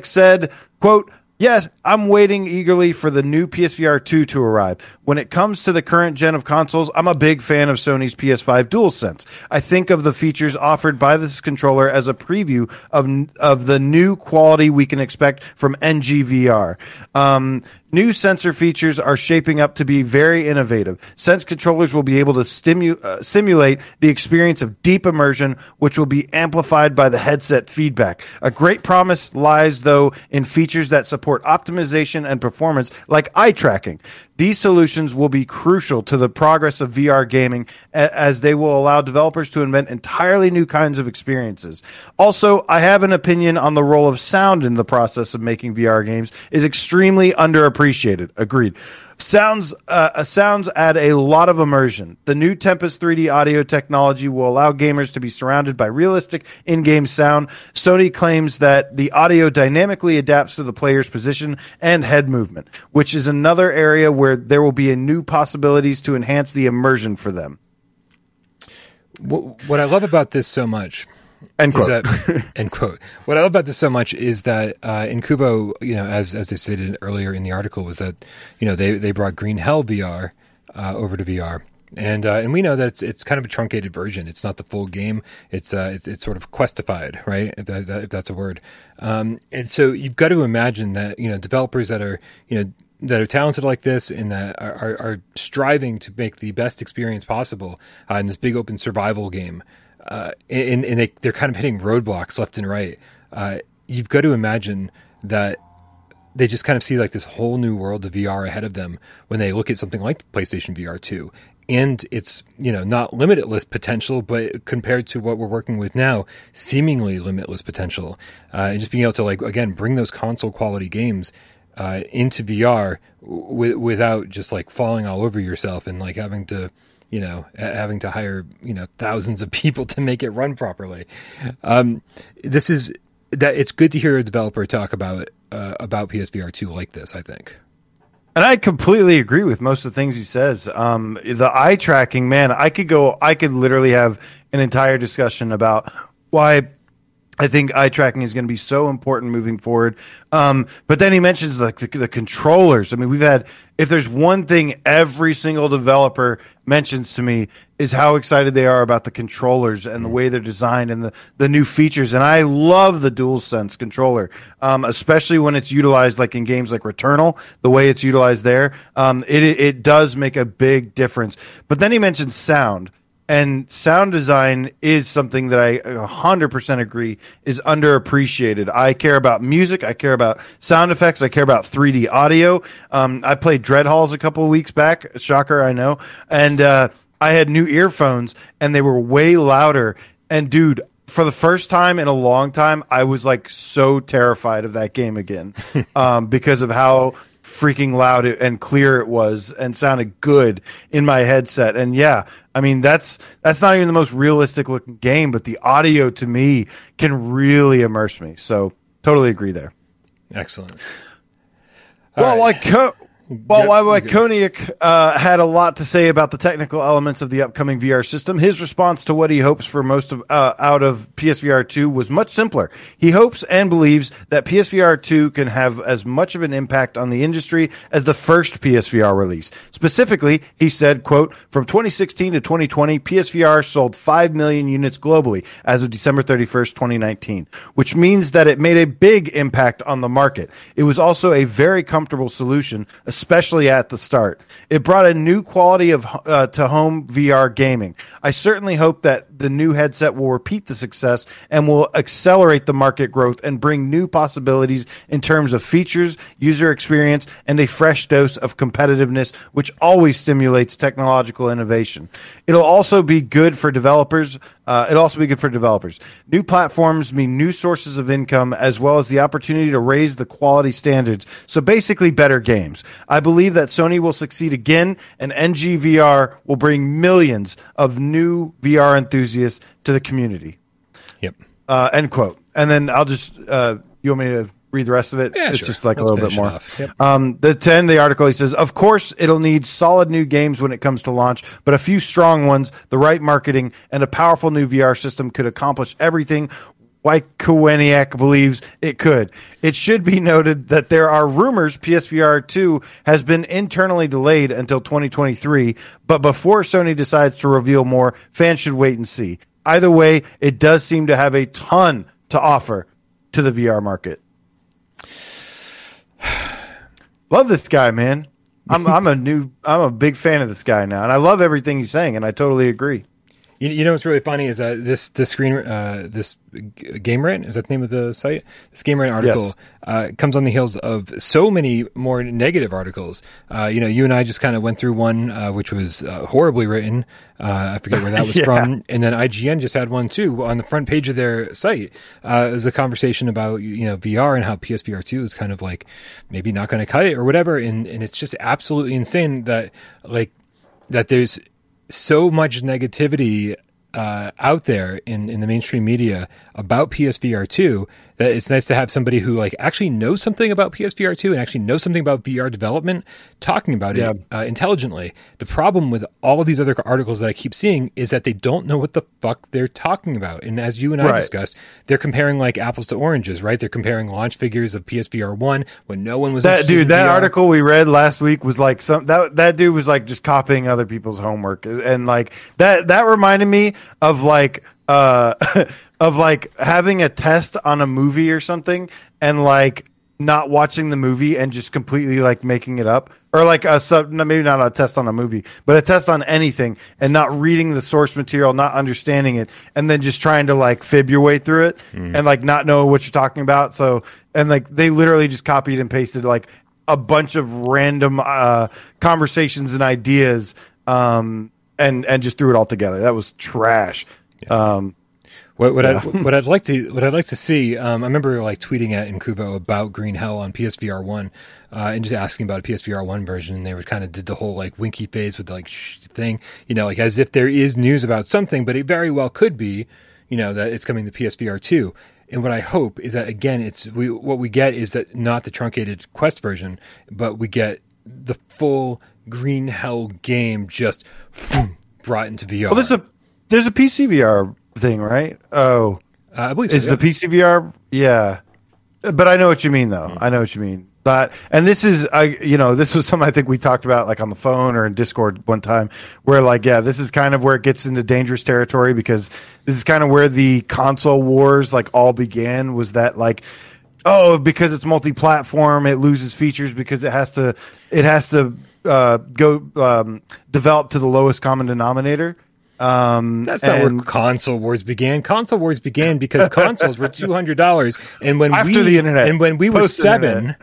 said, "quote." Yes, I'm waiting eagerly for the new PSVR 2 to arrive. When it comes to the current gen of consoles, I'm a big fan of Sony's PS5 DualSense. I think of the features offered by this controller as a preview of of the new quality we can expect from NGVR. Um, New sensor features are shaping up to be very innovative. Sense controllers will be able to stimu- uh, simulate the experience of deep immersion, which will be amplified by the headset feedback. A great promise lies, though, in features that support optimization and performance, like eye tracking. These solutions will be crucial to the progress of VR gaming as they will allow developers to invent entirely new kinds of experiences. Also, I have an opinion on the role of sound in the process of making VR games is extremely underappreciated. Agreed. Sounds uh, sounds add a lot of immersion. The new Tempest 3D audio technology will allow gamers to be surrounded by realistic in-game sound. Sony claims that the audio dynamically adapts to the player's position and head movement, which is another area where there will be new possibilities to enhance the immersion for them. What I love about this so much End quote. That, *laughs* end quote. What I love about this so much is that uh, Incuvo, you know, as as they stated earlier in the article, was that you know they they brought Green Hell VR uh, over to VR. And uh, and we know that it's it's kind of a truncated version. It's not the full game. It's uh, it's it's sort of questified, right? If, that, if that's a word. Um, and so you've got to imagine that you know developers that are you know that are talented like this and that are, are, are striving to make the best experience possible uh, in this big open survival game uh, and, and they, they're kind of hitting roadblocks left and right. Uh, you've got to imagine that they just kind of see like this whole new world of VR ahead of them when they look at something like PlayStation VR 2 and it's you know not limitless potential but compared to what we're working with now seemingly limitless potential uh, and just being able to like again bring those console quality games uh, into VR w- without just like falling all over yourself and like having to you know, having to hire, you know, thousands of *laughs* people to make it run properly. Um, this is that it's good to hear a developer talk about uh, about PSVR two like this. I think. And I completely agree with most of the things he says. Um, the eye tracking, man, I could go, I could literally have an entire discussion about why I think eye tracking is going to be so important moving forward. Um, but then he mentions like the, the, controllers. I mean, we've had, if there's one thing every single developer mentions to me is how excited they are about the controllers and the way they're designed and the, the new features. And I love the DualSense controller, um, especially when it's utilized like in games like Returnal, the way it's utilized there. Um, it, it does make a big difference. But then he mentions sound and sound design is something that I 100% agree is underappreciated. I care about music. I care about sound effects. I care about 3D audio. Um, I played Dread Halls a couple of weeks back. Shocker, I know. And uh, I had new earphones, and they were way louder. And dude, for the first time in a long time, I was like so terrified of that game again *laughs* um, because of how freaking loud and clear it was and sounded good in my headset. And yeah, I mean that's that's not even the most realistic looking game, but the audio to me can really immerse me. So totally agree there. Excellent. well, right. like co- well, yep, while Wychowaniak uh, had a lot to say about the technical elements of the upcoming VR system, his response to what he hopes for most of uh, out of PSVR 2 was much simpler. He hopes and believes that PSVR 2 can have as much of an impact on the industry as the first PSVR release. Specifically, he said, quote, from 2016 to 2020, PSVR sold 5 million units globally as of December 31st, 2019, which means that it made a big impact on the market. It was also a very comfortable solution, especially at the start. It brought a new quality of uh, to home VR gaming. I certainly hope that the new headset will repeat the success and will accelerate the market growth and bring new possibilities in terms of features, user experience, and a fresh dose of competitiveness, which always stimulates technological innovation. It'll also be good for developers. Uh, it'll also be good for developers. New platforms mean new sources of income as well as the opportunity to raise the quality standards. So basically, better games. I believe that Sony will succeed again, and NGVR will bring millions of new VR enthusiasts to the community. Yep. Uh, end quote. And then I'll just, uh, you want me to read the rest of it? Yeah, it's sure. just like Let's a little bit more. Yep. Um, the 10, the article, he says, of course, it'll need solid new games when it comes to launch, but a few strong ones, the right marketing, and a powerful new VR system could accomplish everything Wychowaniak believes it could. It should be noted that there are rumors PSVR 2 has been internally delayed until 2023, but before Sony decides to reveal more, fans should wait and see. Either way, it does seem to have a ton to offer to the VR market. *sighs* love this guy, man. I'm I'm a new I'm a big fan of this guy now, and I love everything he's saying, and I totally agree. You, you know what's really funny is that this this screen uh, this Game Rant is that the name of the site? This Game Rant article Yes. uh, comes on the heels of so many more negative articles. Uh, you know, you and I just kind of went through one uh, which was uh, horribly written. Uh, I forget where that *laughs* was Yeah. from, and then IGN just had one too on the front page of their site. Uh, it was a conversation about you know VR and how PSVR two is kind of like maybe not going to cut it or whatever, and and it's just absolutely insane that like that there's so much negativity uh, out there in, in the mainstream media about PSVR 2 that it's nice to have somebody who like actually knows something about PSVR 2 and actually knows something about VR development talking about Yeah. it uh, intelligently. The problem with all of these other articles that I keep seeing is that they don't know what the fuck they're talking about. And as you and I Right. discussed, they're comparing like apples to oranges, right? They're comparing launch figures of PSVR 1 when no one was That dude, that VR. article we read last week was like some that that dude was like just copying other people's homework, and like that that reminded me of like uh *laughs* of like having a test on a movie or something, and like not watching the movie and just completely like making it up, or like a sub maybe not a test on a movie, but a test on anything, and not reading the source material, not understanding it, and then just trying to like fib your way through it, and like not know what you're talking about. So and like they literally just copied and pasted like a bunch of random uh, conversations and ideas um, and and just threw it all together. That was trash. Um, What, what, I, what I'd like to what I'd like to see, um, I remember like tweeting at Incuvo about Green Hell on PSVR one, uh, and just asking about a PSVR one version. And they were kind of did the whole like winky face with the like shh thing, you know, like as if there is news about something, but it very well could be, you know, that it's coming to PSVR two. And what I hope is that again, it's we what we get is that not the truncated Quest version, but we get the full Green Hell game just brought into VR. well, there's a there's a PC VR thing, right? Oh, uh, I believe is so, the PC VR? Yeah, but I know what you mean, though. I know what you mean. But and this is, I you know, this was something I think we talked about like on the phone or in Discord one time, where like, yeah, this is kind of where it gets into dangerous territory because this is kind of where the console wars like all began. Was that like, oh, because it's multi-platform, it loses features because it has to, it has to uh, go um, develop to the lowest common denominator. Um, That's not where console wars began. Console wars began because *laughs* consoles were two hundred dollars, and when After we, the internet. and when we were seven,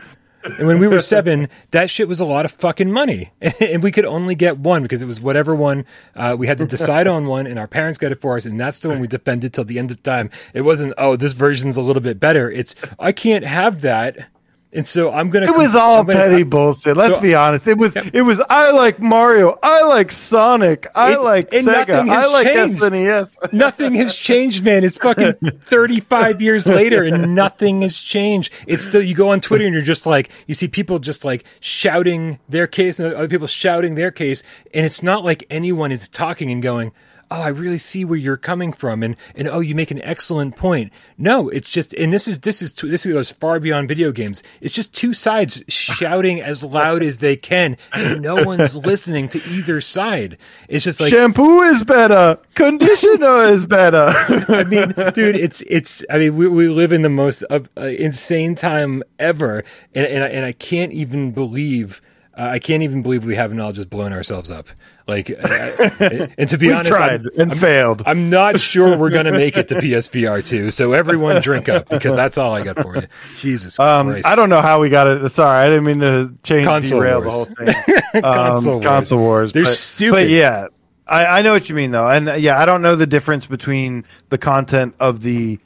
and when we were *laughs* seven, that shit was a lot of fucking money, *laughs* and we could only get one because it was whatever one uh, we had to decide on one, and our parents got it for us, and that's the one we defended till the end of time. It wasn't oh this version's a little bit better. It's I can't have that. And so I'm gonna. It was all gonna- petty bullshit. Let's So- be honest. It was. It was. I like Mario. I like Sonic. I It- like Sega. I like changed. SNES. *laughs* Nothing has changed, man. It's fucking *laughs* 35 years later and nothing has changed. It's still, you go on Twitter and you're just like, you see people just like shouting their case and other people shouting their case. And it's not like anyone is talking and going, Oh, I really see where you're coming from. And, and oh, you make an excellent point. No, it's just, and this is, this is, this goes far beyond video games. It's just two sides *laughs* shouting as loud as they can. And no *laughs* one's listening to either side. It's just like, Shampoo is better. Conditioner *laughs* is better. I mean, dude, it's it's. I mean, we we live in the most uh, uh, insane time ever, and and I, and I can't even believe. Uh, I can't even believe we haven't all just blown ourselves up. Like, I, *laughs* and to be honest, tried I'm, and failed. I'm not *laughs* sure we're gonna make it to PSVR two. So everyone, drink up because that's all I got for you. Jesus Um, Christ! I don't know how we got it. Sorry, I didn't mean to change Console derail wars. the whole thing. *laughs* Um, Console wars. console wars. They're but, stupid. But yeah, I, I know what you mean though, and uh, yeah, I don't know the difference between the content of the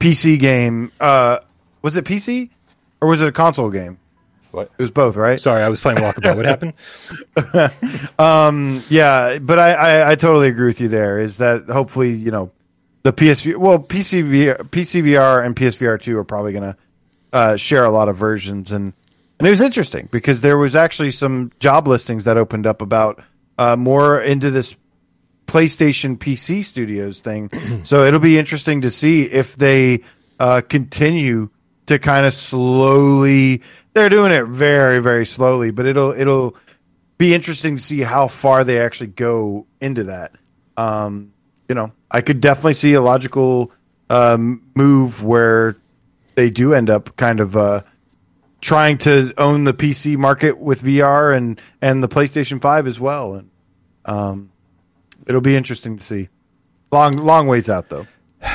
PC game. Uh, was it PC or was it a console game? What? It was both, right? Sorry, I was playing Walkabout. What happened? *laughs* Yeah, but I, I, I totally agree with you there. Is that hopefully you know the PSV well PCVR PCVR and PSVR two are probably going to uh, share a lot of versions and and it was interesting because there was actually some job listings that opened up about uh, more into this PlayStation PC Studios thing. *clears throat* so it'll be interesting to see if they uh, continue to kind of slowly. They're doing it very very slowly, but it'll it'll be interesting to see how far they actually go into that. Um, you know, I could definitely see a logical um, move where they do end up kind of uh, trying to own the PC market with VR and and the PlayStation Five as well, and um, it'll be interesting to see. Long long ways out though. *sighs*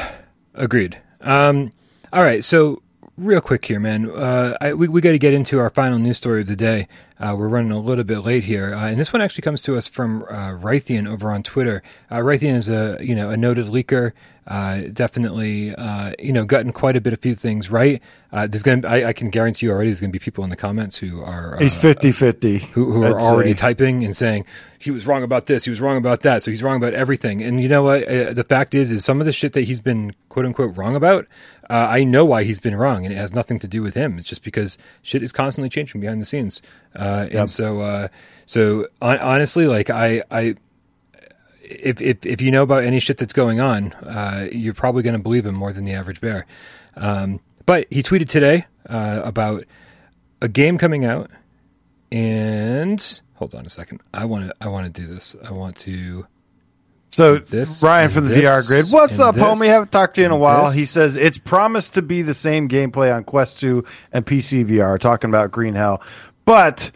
Agreed. Um, all right, so real quick here, man. Uh, I, we we got to get into our final news story of the day. Uh, we're running a little bit late here, uh, and this one actually comes to us from uh, Raytheon over on Twitter. Uh, Raytheon is a you know a noted leaker, uh, definitely uh, you know gotten quite a bit of few things right. Uh, there's gonna I, I can guarantee you already there's gonna be people in the comments who are He's 50-50. who, who are I'd already say. typing and saying he was wrong about this, he was wrong about that, so he's wrong about everything. And you know what? Uh, the fact is, is some of the shit that he's been quote unquote wrong about. Uh, I know why he's been wrong, and it has nothing to do with him. It's just because shit is constantly changing behind the scenes. Uh, and so, uh, so hon- honestly, like I, I, if, if if you know about any shit that's going on, uh, you're probably going to believe him more than the average bear. Um, but he tweeted today uh, about a game coming out, and hold on a second. I want to I want to do this. I want to. So This Ryan from the this VR Grid, what's up, this homie? Haven't talked to you in a while. this. He says it's promised to be the same gameplay on Quest 2 and PC VR. Talking about Green Hell, but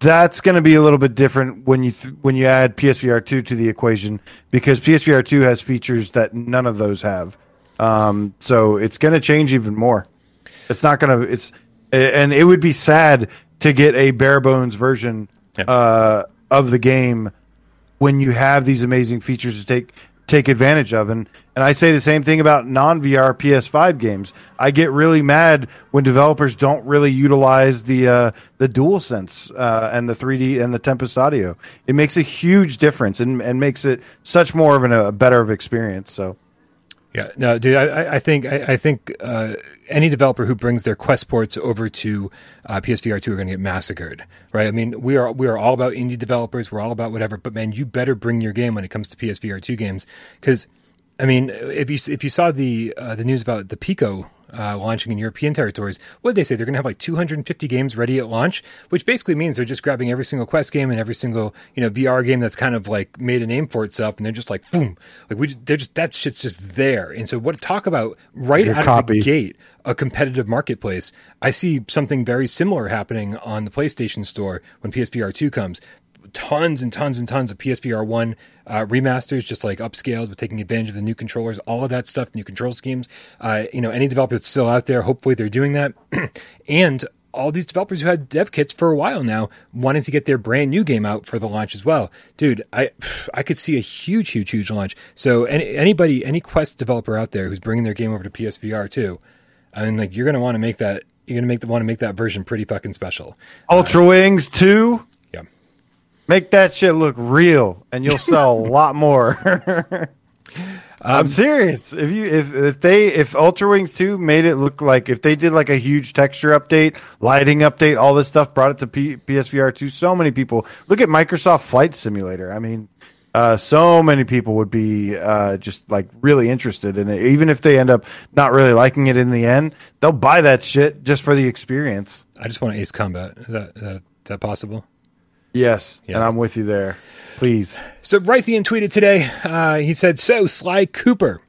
that's going to be a little bit different when you th- when you add PSVR 2 to the equation because PSVR 2 has features that none of those have. Um, so it's going to change even more. It's not going to. It's and it would be sad to get a bare bones version Yeah. uh, of the game when you have these amazing features to take take advantage of. And and I say the same thing about non VR PS5 games. I get really mad when developers don't really utilize the uh, the DualSense uh, and the 3D and the Tempest Audio. It makes a huge difference and and makes it such more of an, a better of experience. So. Yeah, no, dude. I, I- think I, I think uh, any developer who brings their Quest ports over to uh, PSVR two are going to get massacred, right? I mean, we are we are all about indie developers. We're all about whatever. But man, you better bring your game when it comes to PSVR two games, because I mean, if you if you saw the uh, the news about the Pico. Uh, launching in European territories, what did they say? They're going to have like 250 games ready at launch, which basically means they're just grabbing every single Quest game and every single you know VR game that's kind of like made a name for itself, and they're just like boom, like we they're just that shit's just there. And so, what talk about right a out of the gate a competitive marketplace? I see something very similar happening on the PlayStation Store when PSVR two comes tons and tons and tons of PSVR one uh, remasters, just like upscaled with taking advantage of the new controllers, all of that stuff, new control schemes. Uh, you know, any developer that's still out there, hopefully they're doing that, *clears throat* and all these developers who had dev kits for a while now wanting to get their brand new game out for the launch as well. Dude, I *sighs* I could see a huge, huge, huge launch. So any, anybody, any Quest developer out there who's bringing their game over to PSVR too, I mean, like you're going to want to make that you're gonna make the want to make that version pretty fucking special. Ultra Wings two. Make that shit look real, and you'll sell a lot more. *laughs* I'm serious. If you if if they if Ultra Wings 2 made it look like if they did like a huge texture update, lighting update, all this stuff, brought it to P- PSVR 2, so many people look at Microsoft Flight Simulator. I mean, uh, so many people would be uh, just like really interested in it. Even if they end up not really liking it in the end, they'll buy that shit just for the experience. I just want Ace Combat. Is that is that, is that possible? Yes, Yeah. and I'm with you there. Please. So Raytheon tweeted today. Uh, he said, "So Sly Cooper."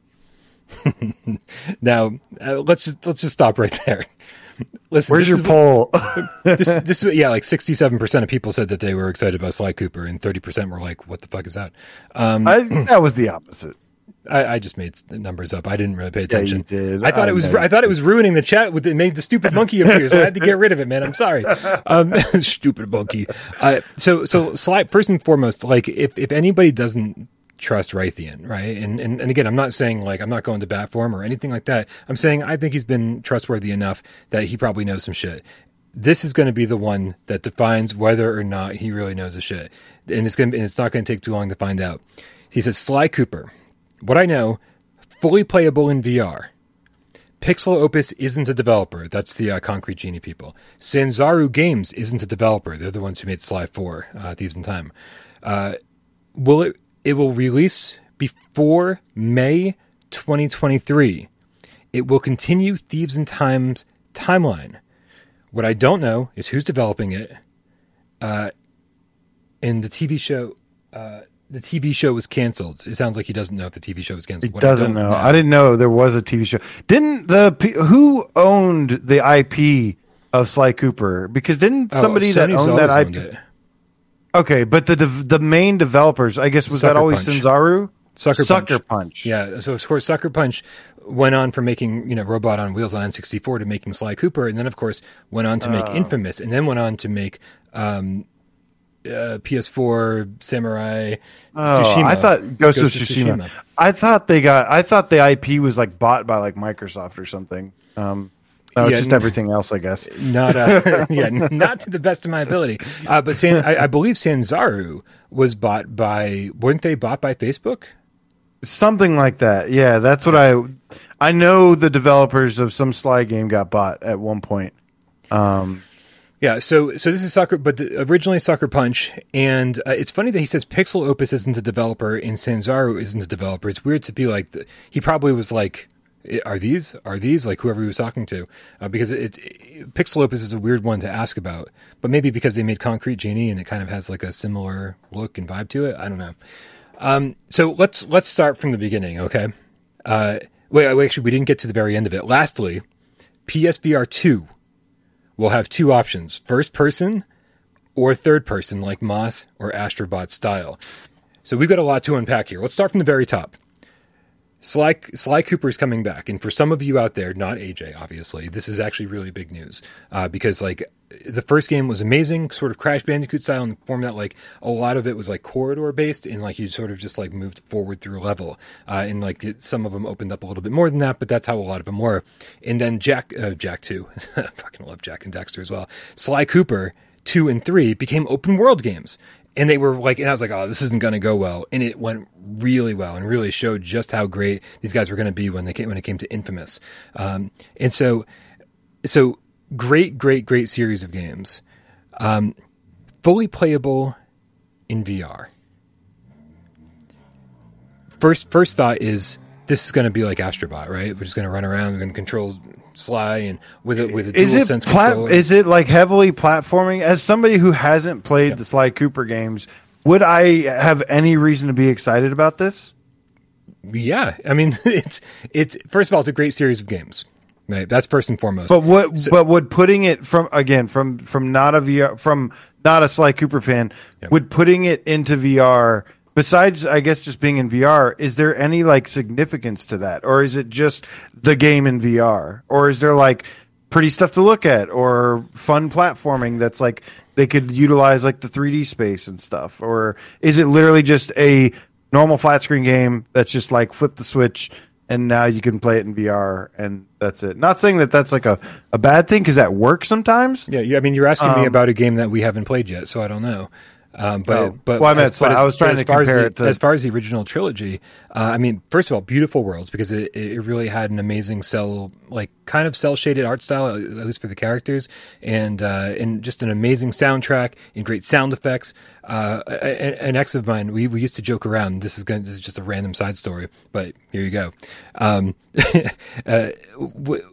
*laughs* now uh, let's just let's just stop right there. *laughs* Listen, Where's your poll? *laughs* this, this yeah, like sixty-seven percent of people said that they were excited about Sly Cooper, and thirty percent were like, "What the fuck is that?" Um, I, that was the opposite. I, I just made numbers up. I didn't really pay you attention. did. I thought I it was. know I thought it was ruining the chat. With it made the stupid monkey appear, so I had to get rid of it. Man, I'm sorry. *laughs* Um, *laughs* stupid monkey. Uh, so so Sly. First and foremost, like if if anybody doesn't trust Raytheon, right? And, and and again, I'm not saying like I'm not going to bat for him or anything like that. I'm saying I think he's been trustworthy enough that he probably knows some shit. This is going to be the one that defines whether or not he really knows the shit, and it's going to, and it's not going to take too long to find out. He says Sly Cooper. What I know, fully playable in VR. Pixelopus isn't a developer. That's the uh, Concrete Genie people. Sanzaru Games isn't a developer. They're the ones who made Sly 4, uh, Thieves in Time. Uh, will it? It will release before May 2023. It will continue Thieves in Time's timeline. What I don't know is who's developing it. Uh, and the TV show, uh, the TV show was canceled. It sounds like he doesn't know if the TV show was canceled. He What doesn't don't know. I didn't know there was a TV show. Didn't the who owned the IP of Sly Cooper? Because didn't Oh, somebody that owned that IP? owned. Okay, but the the main developers, I guess, was that always Punch. Sanzaru? Sucker Sucker Punch. Punch. Yeah, so of course Sucker Punch went on from making you know Robot on Wheels on N64 to making Sly Cooper, and then of course went on to make Oh. Infamous, and then went on to make um, uh, PS4 Samurai Oh, Tsushima. I thought Ghost, of of Tsushima. Tsushima. I thought they got. I thought the IP was like bought by like Microsoft or something. Um, no, Yeah, just everything else, I guess. *laughs* not uh, *laughs* yeah, not to the best of my ability. Uh, but San, I, I believe Sanzaru was bought by weren't they bought by Facebook? Something like that. Yeah, that's what I. I know the developers of some Sly game got bought at one point. Um, Yeah, so so this is Sucker, but the, originally Sucker Punch, and uh, it's funny that he says Pixelopus isn't a developer and Sanzaru isn't a developer. It's weird to be like the, he probably was like, are these are these like whoever he was talking to? Uh, because it's it, Pixelopus is a weird one to ask about, but maybe because they made Concrete Genie and it kind of has like a similar look and vibe to it. I don't know. Um, so let's let's start from the beginning, okay? Uh, wait, wait, actually, we didn't get to the very end of it. Lastly, PSVR two will have two options first person or third person, like Moss or Astrobot style. So we've got a lot to unpack here. Let's start from the very top. Sly, Sly Cooper is coming back, and for some of you out there, not AJ, obviously, this is actually really big news uh, because like the first game was amazing, sort of Crash Bandicoot style in the form that like a lot of it was like corridor based, and like you sort of just like moved forward through a level, uh, and like it, some of them opened up a little bit more than that, but that's how a lot of them were. And then Jak, uh, Jak Two, *laughs* I fucking love Jak and Daxter as well. Sly Cooper two and three became open world games and they were like, and I was like, oh, this isn't going to go well, and it went really well, and really showed just how great these guys were going to be when they came when it came to Infamous, um, and so, so great, great, great series of games, um, fully playable in VR. First, first thought is this is going to be like Astrobot, right? We're just going to run around, we're going to control Sly, and with a with a is dual it sense plat- controller. is it like heavily platforming? As somebody who hasn't played the Sly Cooper games, would I have any reason to be excited about this? Yeah, I mean, *laughs* it's it's first of all, it's a great series of games. Right, that's first and foremost. But what? but would putting it from again from from not a VR from not a Sly Cooper fan would putting it into VR. Besides, I guess just being in VR, is there any like significance to that, or is it just the game in VR, or is there like pretty stuff to look at, or fun platforming that's like they could utilize like the 3D space and stuff, or is it literally just a normal flat screen game that's just like flip the switch and now you can play it in VR, and that's it. Not saying that that's like a, a bad thing because that works sometimes. Yeah, I mean, you're asking Um, me about a game that we haven't played yet, so I don't know. Um, but Oh. but Well, I as- but I was trying to as far as compare the- it to- as far as the original trilogy. Uh, I mean, first of all, beautiful worlds because it, it really had an amazing cell like kind of cell shaded art style, at least for the characters, and uh, and just an amazing soundtrack and great sound effects. Uh, an, an ex of mine, we, we used to joke around. This is going this is just a random side story, but here you go. Um, *laughs* uh, w-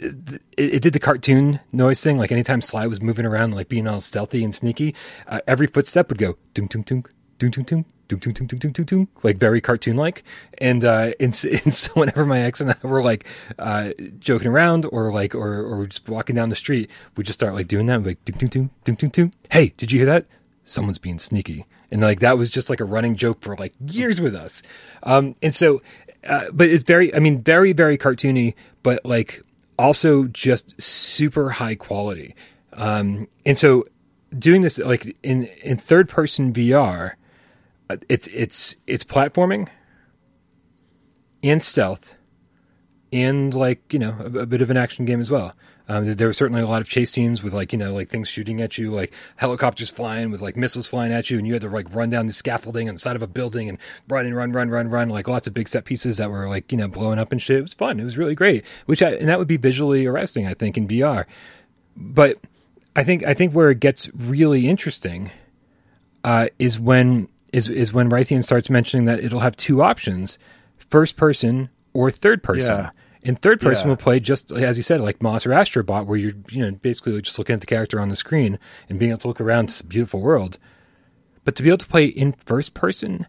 it, it did the cartoon noise thing. Like anytime Sly was moving around, like being all stealthy and sneaky, uh, every footstep would go dunk dunk dunk dunk dunk dunk dunk dunk dunk dunk dunk dunk dunk, like very cartoon like. And uh, and, and so whenever my ex and I were like uh, joking around or like or or just walking down the street, we just start like doing that. We'd like dunk dunk dunk dunk dunk dunk. Hey, did you hear that? Someone's being sneaky. And like that was just like a running joke for like years with us. Um, and so, uh, but it's very, I mean, very, very cartoony, but like also just super high quality. Um, and so doing this like in, in third person VR, uh, it's, it's, it's platforming and stealth and like, you know, a, a bit of an action game as well. Um, there were certainly a lot of chase scenes with like, you know, like things shooting at you, like helicopters flying with like missiles flying at you. And you had to like run down the scaffolding on the side of a building and run and run, run, run, run, like lots of big set pieces that were like, you know, blowing up and shit. It was fun. It was really great, which I, and that would be visually arresting, I think, in VR. But I think, I think where it gets really interesting, uh, is when, is, is when Raytheon starts mentioning that it'll have two options, first person or third person. Yeah. And third person Yeah. will play just as you said, like Moss or Astrobot, where you're you know basically just looking at the character on the screen and being able to look around this beautiful world. But to be able to play in first person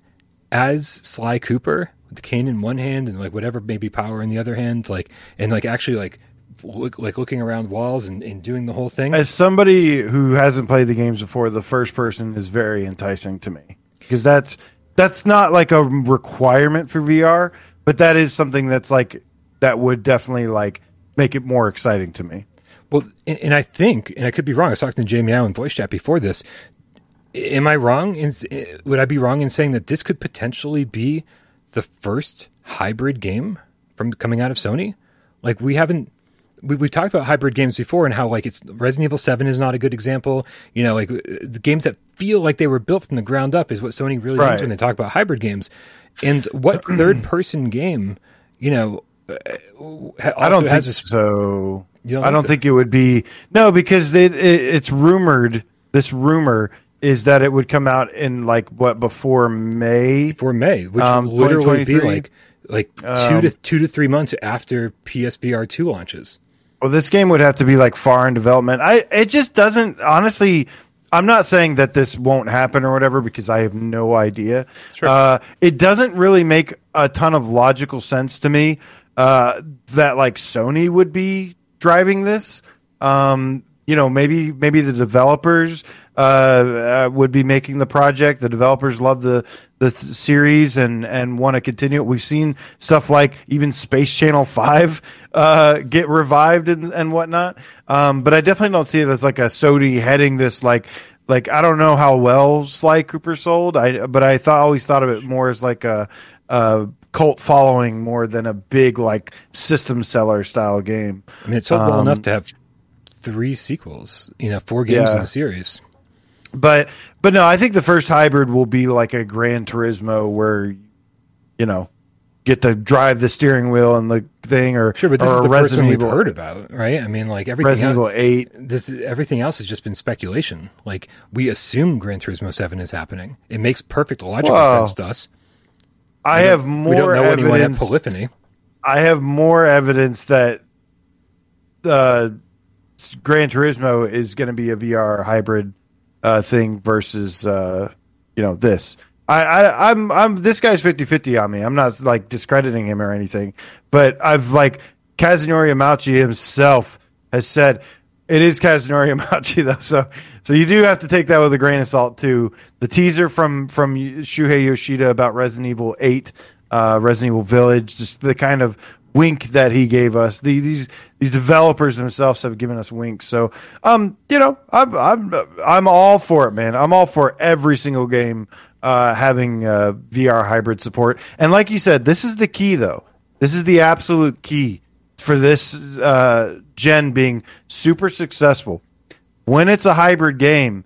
as Sly Cooper with the cane in one hand and like whatever maybe power in the other hand, like and like actually like look, like looking around walls and, and doing the whole thing. As somebody who hasn't played the games before, the first person is very enticing to me because that's that's not like a requirement for VR, but that is something that's like that would definitely like make it more exciting to me. Well, and, and I think, and I could be wrong. I was talking to Jamie in voice chat before this. Am I wrong? In, eh, would I be wrong in saying that this could potentially be the first hybrid game from coming out of Sony? Like we haven't. We, we've talked about hybrid games before and how like it's Resident Evil Seven is not a good example. You know, like eh, the games that feel like they were built from the ground up is what Sony really Right. means when they talk about hybrid games. And what *clears throat* third person game, you know, I don't think so. Don't I think don't so? think it would be no because it, it, it's rumored. This rumor is that it would come out in like what before May. Before May, which Um, literally be like like two Um, to two to three months after PSVR two launches. Well, this game would have to be like far in development. I it just doesn't honestly. I'm not saying that this won't happen or whatever because I have no idea. Sure. Uh, it doesn't really make a ton of logical sense to me uh, that like Sony would be driving this. Um, you know, maybe maybe the developers uh, uh, would be making the project. The developers love the the th- series and and want to continue it. We've seen stuff like even Space Channel Five uh, get revived and and whatnot. Um, but I definitely don't see it as like a Sony heading this like like I don't know how well Sly Cooper sold. I but I thought always thought of it more as like a. a cult following more than a big like system seller style game I mean, it's sold well Um, enough to have three sequels. You know, four games in Yeah. the series. But but no, I think the first hybrid will be like a Gran Turismo where you know get to drive the steering wheel and the thing or Sure, but this is the first one we've Evil, heard about, right? I mean, like everything Resident else, Evil Eight. this everything else has just been speculation. Like we assume Gran Turismo Seven is happening. It makes perfect logical Well, sense to us. I have don't- we don't more know anyone at evidence. Polyphony. I have more evidence that uh, Gran Turismo is going to be a VR hybrid uh, thing versus uh, you know this. I, I I'm I'm this guy's 50-50 on me. I'm not like discrediting him or anything, but I've like Kazunori Yamauchi himself has said it is Kazunori Yamauchi *laughs* though. So so you do have to take that with a grain of salt too. The teaser from from Shuhei Yoshida about Resident Evil 8 uh, Resident Evil Village, just the kind of wink that he gave us. The, these these developers themselves have given us winks. So, um, you know, I'm I'm I'm all for it, man. I'm all for every single game uh, having uh, VR hybrid support. And like you said, this is the key, though. This is the absolute key for this uh, gen being super successful. When it's a hybrid game,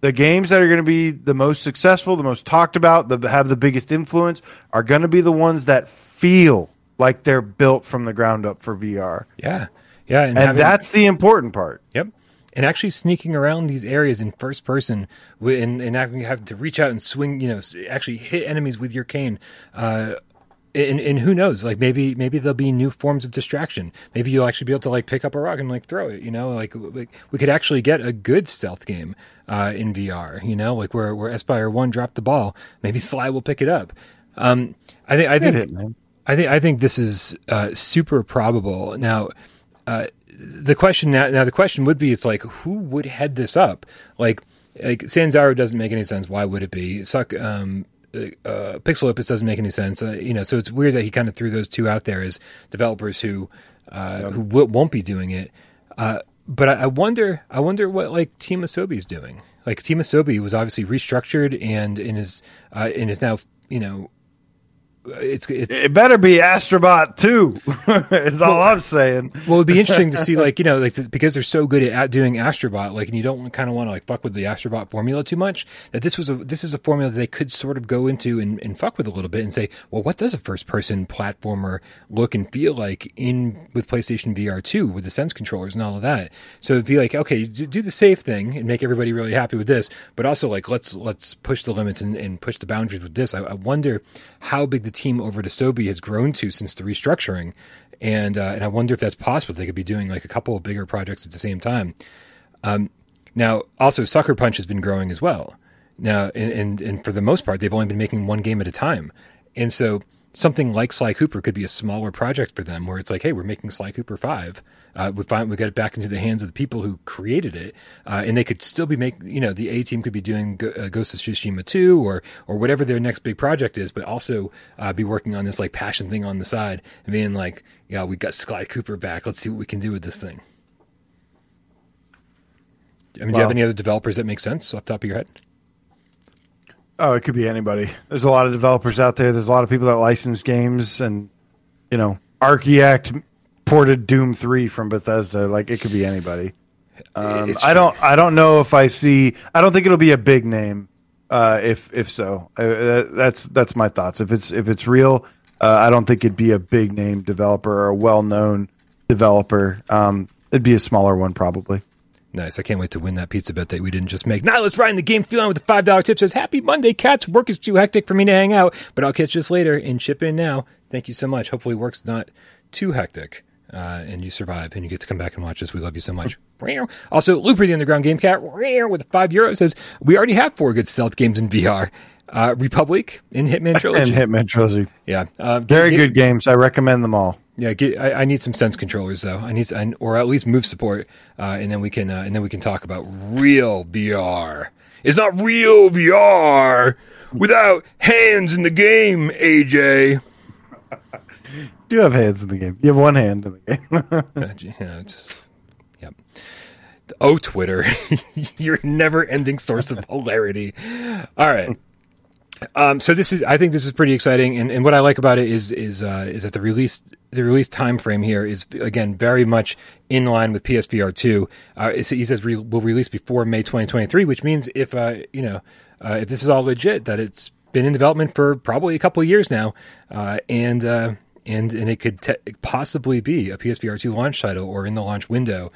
the games that are going to be the most successful, the most talked about, the have the biggest influence are going to be the ones that feel like they're built from the ground up for VR. Yeah, yeah, and, and having, that's the important part. Yep, and actually sneaking around these areas in first person and, and having to reach out and swing, you know, actually hit enemies with your cane. Uh, and, and who knows? Like maybe maybe there'll be new forms of distraction. Maybe you'll actually be able to like pick up a rock and like throw it. You know, like, like we could actually get a good stealth game uh, in VR. You know, like where where Espire One dropped the ball. Maybe *laughs* Sly will pick it up. Um, I think I think it, I think I think this is uh, super probable. Now, uh, the question now, now the question would be, it's like who would head this up? Like like Sanzaru doesn't make any sense. Why would it be? Suck. Um, uh, Pixelopus doesn't make any sense. Uh, you know, so it's weird that he kind of threw those two out there as developers who uh, who w- won't be doing it. Uh, but I, I, wonder, I wonder what like Team Asobi is doing. Like Team Asobi was obviously restructured and in his uh, and is now you know it's, it's it better be Astrobot too. *laughs* is all I'm saying. well, it'd be *laughs* interesting to see, like you know, like because they're so good at doing Astrobot, like, and you don't kind of want to like fuck with the Astrobot formula too much. That this was a this is a formula that they could sort of go into and, and fuck with a little bit and say, well, what does a first person platformer look and feel like in with PlayStation VR two with the Sense controllers and all of that? So it'd be like, okay, do the safe thing and make everybody really happy with this, but also like let's let's push the limits and, and push the boundaries with this. I, I wonder how big the team over to Sobi has grown to since the restructuring, and uh, and I wonder if that's possible. They could be doing like a couple of bigger projects at the same time. Um, now, also Sucker Punch has been growing as well. Now, and, and and for the most part, they've only been making one game at a time, and so something like Sly Cooper could be a smaller project for them, where it's like, hey, we're making Sly Cooper five. Uh, we find we get it back into the hands of the people who created it, uh, and they could still be making. You know, the A team could be doing Go- uh, Ghost of Tsushima two or or whatever their next big project is, but also uh, be working on this like passion thing on the side and being like, yeah, we got Sly Cooper back. Let's see what we can do with this thing. I mean, well, do you have any other developers that make sense off the top of your head? Oh, it could be anybody. There's a lot of developers out there. There's a lot of people that license games, and you know, Archiact ported Doom three from Bethesda. Like it could be anybody. Um, I don't. I don't know if I see. I don't think it'll be a big name. Uh, if if so, uh, that's that's my thoughts. If it's if it's real, uh, I don't think it'd be a big name developer or a well known developer. Um, it'd be a smaller one probably. Nice. I can't wait to win that pizza bet that we didn't just make. Nihilist riding the game feeling with the $5 tip says, Happy Monday, cats. Work is too hectic for me to hang out, but I'll catch this later and chip in now. Thank you so much. Hopefully, work's not too hectic. Uh, and you survive and you get to come back and watch this. We love you so much. also, Looper the Underground Game Cat with five euros says, We already have four good stealth games in VR. Uh, Republic and Hitman *laughs* Trilogy. and Hitman Trilogy. Yeah. Uh, Very good games. I recommend them all. Yeah, get, I, I, need some sense controllers though. I need, or at least move support, uh, and then we can, uh, and then we can talk about real VR. It's not real VR without hands in the game, AJ. *laughs* you have hands in the game. You have one hand in the game. *laughs* yeah, just, yep. Oh, Twitter, *laughs* your never-ending source of hilarity. All right. Um, so this is, I think this is pretty exciting, and, and what I like about it is is uh, is that the release the release time frame here is again very much in line with PSVR two. Uh, he says re- will release before May 2023, which means if uh, you know uh, if this is all legit, that it's been in development for probably a couple of years now, uh, and uh, and and it could te- possibly be a PSVR two launch title or in the launch window.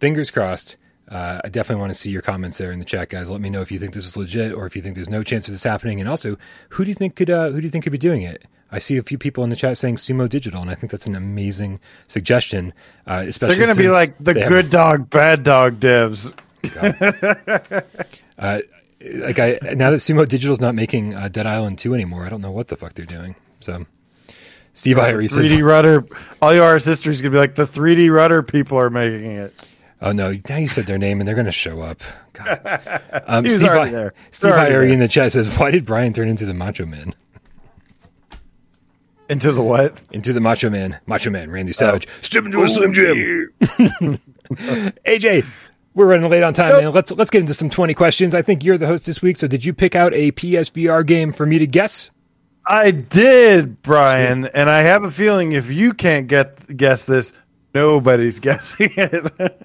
Fingers crossed. Uh, I definitely want to see your comments there in the chat, guys. Let me know if you think this is legit or if you think there's no chance of this happening. And also, who do you think could uh, who do you think could be doing it? I see a few people in the chat saying Sumo Digital, and I think that's an amazing suggestion. Uh, especially they're going to be like the good dog, bad dog devs. *laughs* uh, like I now that Sumo Digital's not making uh, Dead Island two anymore, I don't know what the fuck they're doing. So. Steve uh, Irie 3D rudder. All your sisters gonna be like the 3D rudder people are making it. Oh no! Now you said their name, and they're going to show up. *laughs* Um, Steve, already there. Steve Irie in the chat says, "Why did Brian turn into the Macho Man?" Into the what? Into the Macho Man. Macho Man, Randy Savage. Oh. Step into a Slim Jim. AJ, *laughs* we're running late on time, man. Let's let's get into some twenty questions. I think you're the host this week, so did you pick out a PSVR game for me to guess? I did, Brian, and I have a feeling if you can't get guess this, nobody's *laughs* guessing it.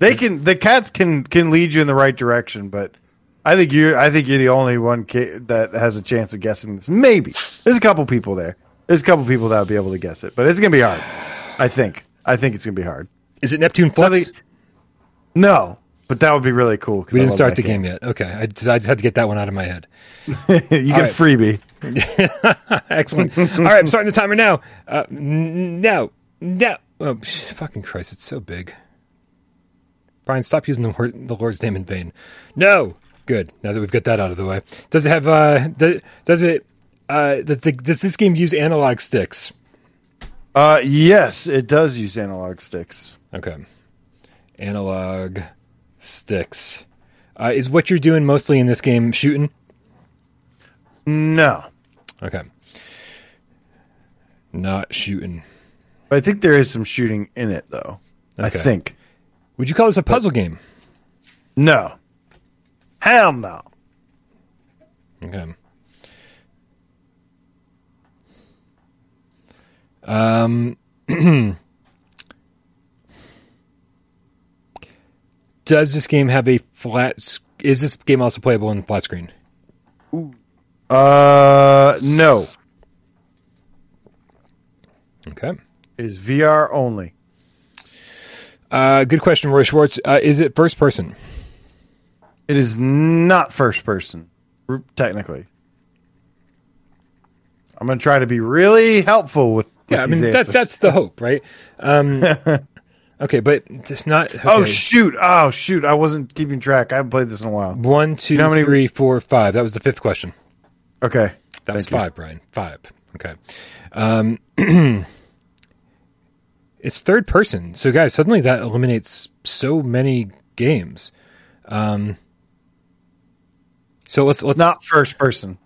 they can, the cats can can lead you in the right direction, but I think you're, I think you're the only one ca- that has a chance of guessing this. Maybe there's a couple people there. There's a couple people that would be able to guess it, but it's gonna be hard. I think. I think it's gonna be hard. Is it Neptune Flux? No, but that would be really cool. we didn't start the game yet. Okay, I just, I just had to get that one out of my head. *laughs* you get a freebie. *laughs* Excellent. All right, I'm starting the timer now. Uh, no, no. Oh, fucking Christ! It's so big. Brian, stop using the word, the Lord's name in vain. No. Good. Now that we've got that out of the way, does it have? Uh, does, does it? Uh, does, the, does this game use analog sticks? Uh, yes, it does use analog sticks. Okay. Analog sticks. Uh, is what you're doing mostly in this game shooting? No, Okay. Not shooting. but I think there is some shooting in it, though. I think. Would you call this a puzzle game? No. Hell no. Okay. Um, *clears throat* does this game have a flat? Is this game also playable in the flat screen? Uh, no. Okay. Is VR only. Uh, good question, Roy Schwartz. Uh, is it first person? It is not first person, technically. I'm going to try to be really helpful with, with Yeah, I mean that, that's the hope, right? Um, *laughs* okay, but it's not. Okay. Oh, shoot. Oh, shoot. I wasn't keeping track. I haven't played this in a while. One, two, know how many- three, four, five. That was the fifth question. Okay. That was Thank you. five, Brian. Five. Okay. Um, *clears throat* it's third person. So, guys, suddenly that eliminates so many games. Um, so let's let's It's not first person.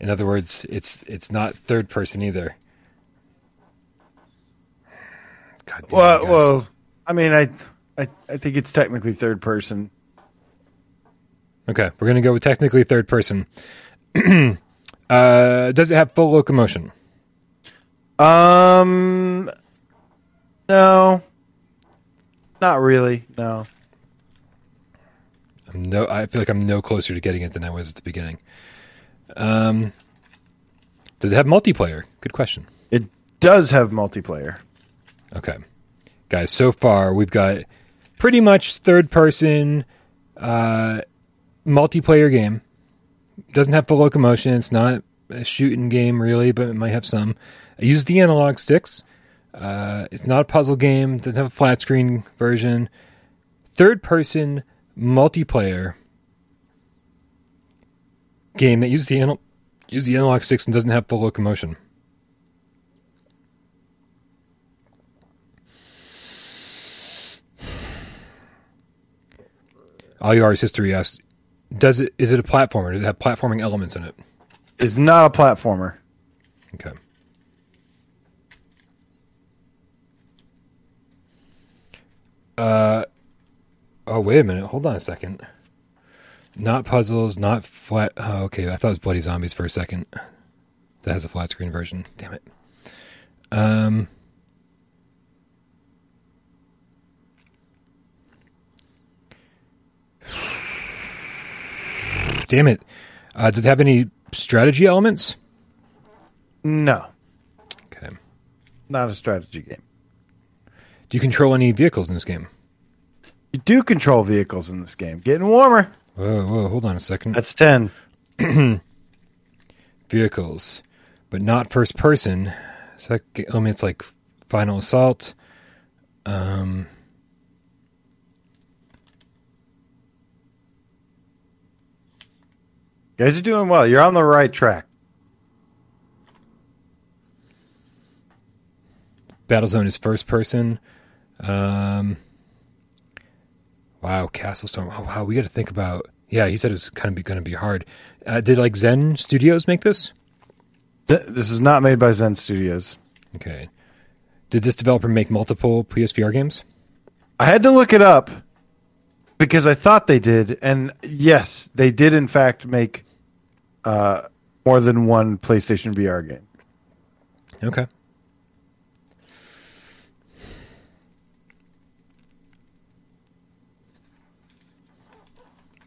In other words, it's it's not third person either. God damn Well, well, I mean, I, I, I think it's technically third person. Okay, we're gonna go with technically third person. *clears throat* uh, does it have full locomotion? Um, no, not really. No. I'm no, I feel like I'm no closer to getting it than I was at the beginning. Um, does it have multiplayer? Good question. It does have multiplayer. Okay, guys. So far, we've got pretty much third person uh, multiplayer game. Doesn't have full locomotion. It's not a shooting game really, but it might have some. I use the analog sticks. Uh, it's not a puzzle game. Doesn't have a flat screen version. Third person multiplayer game that uses the anal- uses the analog sticks and doesn't have full locomotion. Aliar's history asks, "Does it is it a platformer? Does it have platforming elements in it?" It's not a platformer. Okay. Uh, oh wait a minute. Hold on a second. Not puzzles, not flat. Oh, okay. I thought it was Bloody Zombies for a second. That has a flat screen version. Damn it. Um. Damn it. Uh, does it have any strategy elements? No, Okay. not a strategy game. Do you control any vehicles in this game? You do control vehicles in this game. Getting warmer. Whoa, whoa, hold on a second. That's ten. *clears throat* Vehicles, but not first person. So that g- elements like Final Assault. Um, You guys are doing well. You're on the right track. Battlezone is first person. Um, wow, Castle Storm. Oh, wow, we got to think about. Yeah, he said it was kind of going to be hard. Uh, did like Zen Studios make this? Th- This is not made by Zen Studios. Okay. Did this developer make multiple PSVR games? I had to look it up. because I thought they did, and yes, they did in fact make uh, more than one PlayStation VR game. Okay.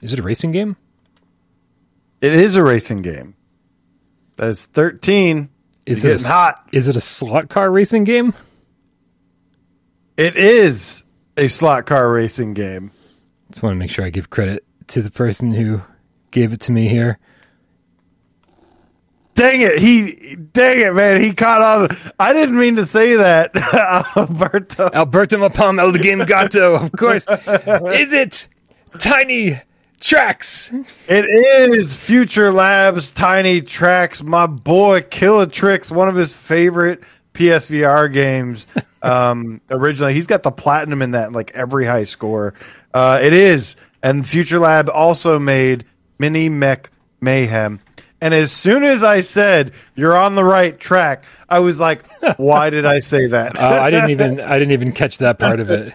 Is it a racing game? It is a racing game. That's thirteen. Is You're it a, hot? Is it a slot car racing game? It is a slot car racing game. Just want to make sure I give credit to the person who gave it to me here. Dang it! He, dang it, man! He caught on. I didn't mean to say that, *laughs* Alberto. Alberto Mapam El Game Gato, of course. *laughs* is it Tiny Trax? It is Future Labs Tiny Trax. My boy Killatrix, one of his favorite PSVR games. *laughs* Um, originally, he's got the platinum in that, like every high score. Uh, it is, and Future Lab also made Mini Mech Mayhem. And as soon as I said you're on the right track, I was like, "Why did I say that?" Oh, I didn't even I didn't even catch that part of it.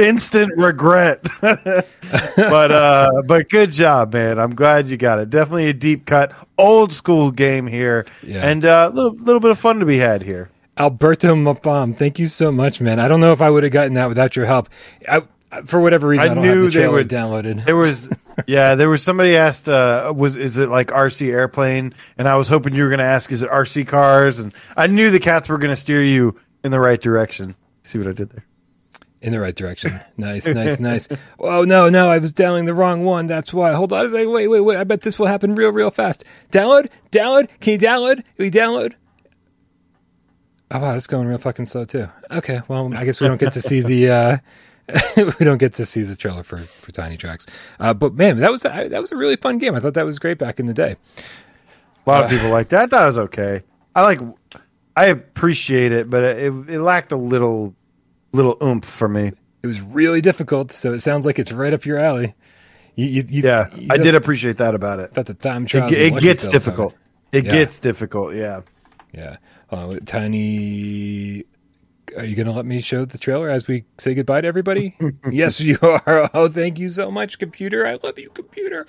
instant regret. *laughs* but uh but good job, man. I'm glad you got it. Definitely a deep cut, old school game here, Yeah. and uh, a little little bit of fun to be had here. Alberto Mapam, thank you so much, man. I don't know if I would have gotten that without your help. I, for whatever reason, I I, knew the they would- downloaded. There was *laughs* yeah, there was somebody asked uh was is it like RC airplane? And I was hoping you were going to ask is it RC cars? And I knew the cats were going to steer you in the right direction. See what I did there? In the right direction. *laughs* Nice, nice, nice. Oh no, no, I was downloading the wrong one. That's why. Hold on. I was like, wait, wait, wait. I bet this will happen real, real fast. Download, download. Can you download? Can you download? Oh wow, it's going real fucking slow too. Okay, well, I guess we don't get to see the uh *laughs* we don't get to see the trailer for for Tiny Trax. Uh, but man, that was a, that was a really fun game. I thought that was great back in the day. A lot of people liked that. I thought it was okay. I like I appreciate it, but it, it lacked a little little oomph for me. It was really difficult, so it sounds like it's right up your alley. You, you, you, Yeah, I did appreciate that about it. Thought the time It, trial. ge- it gets difficult. It Yeah. gets difficult. Yeah. Yeah. Uh, tiny. Are you going to let me show the trailer as we say goodbye to everybody? *laughs* yes, you are. *laughs* Oh, thank you so much, computer. I love you, computer.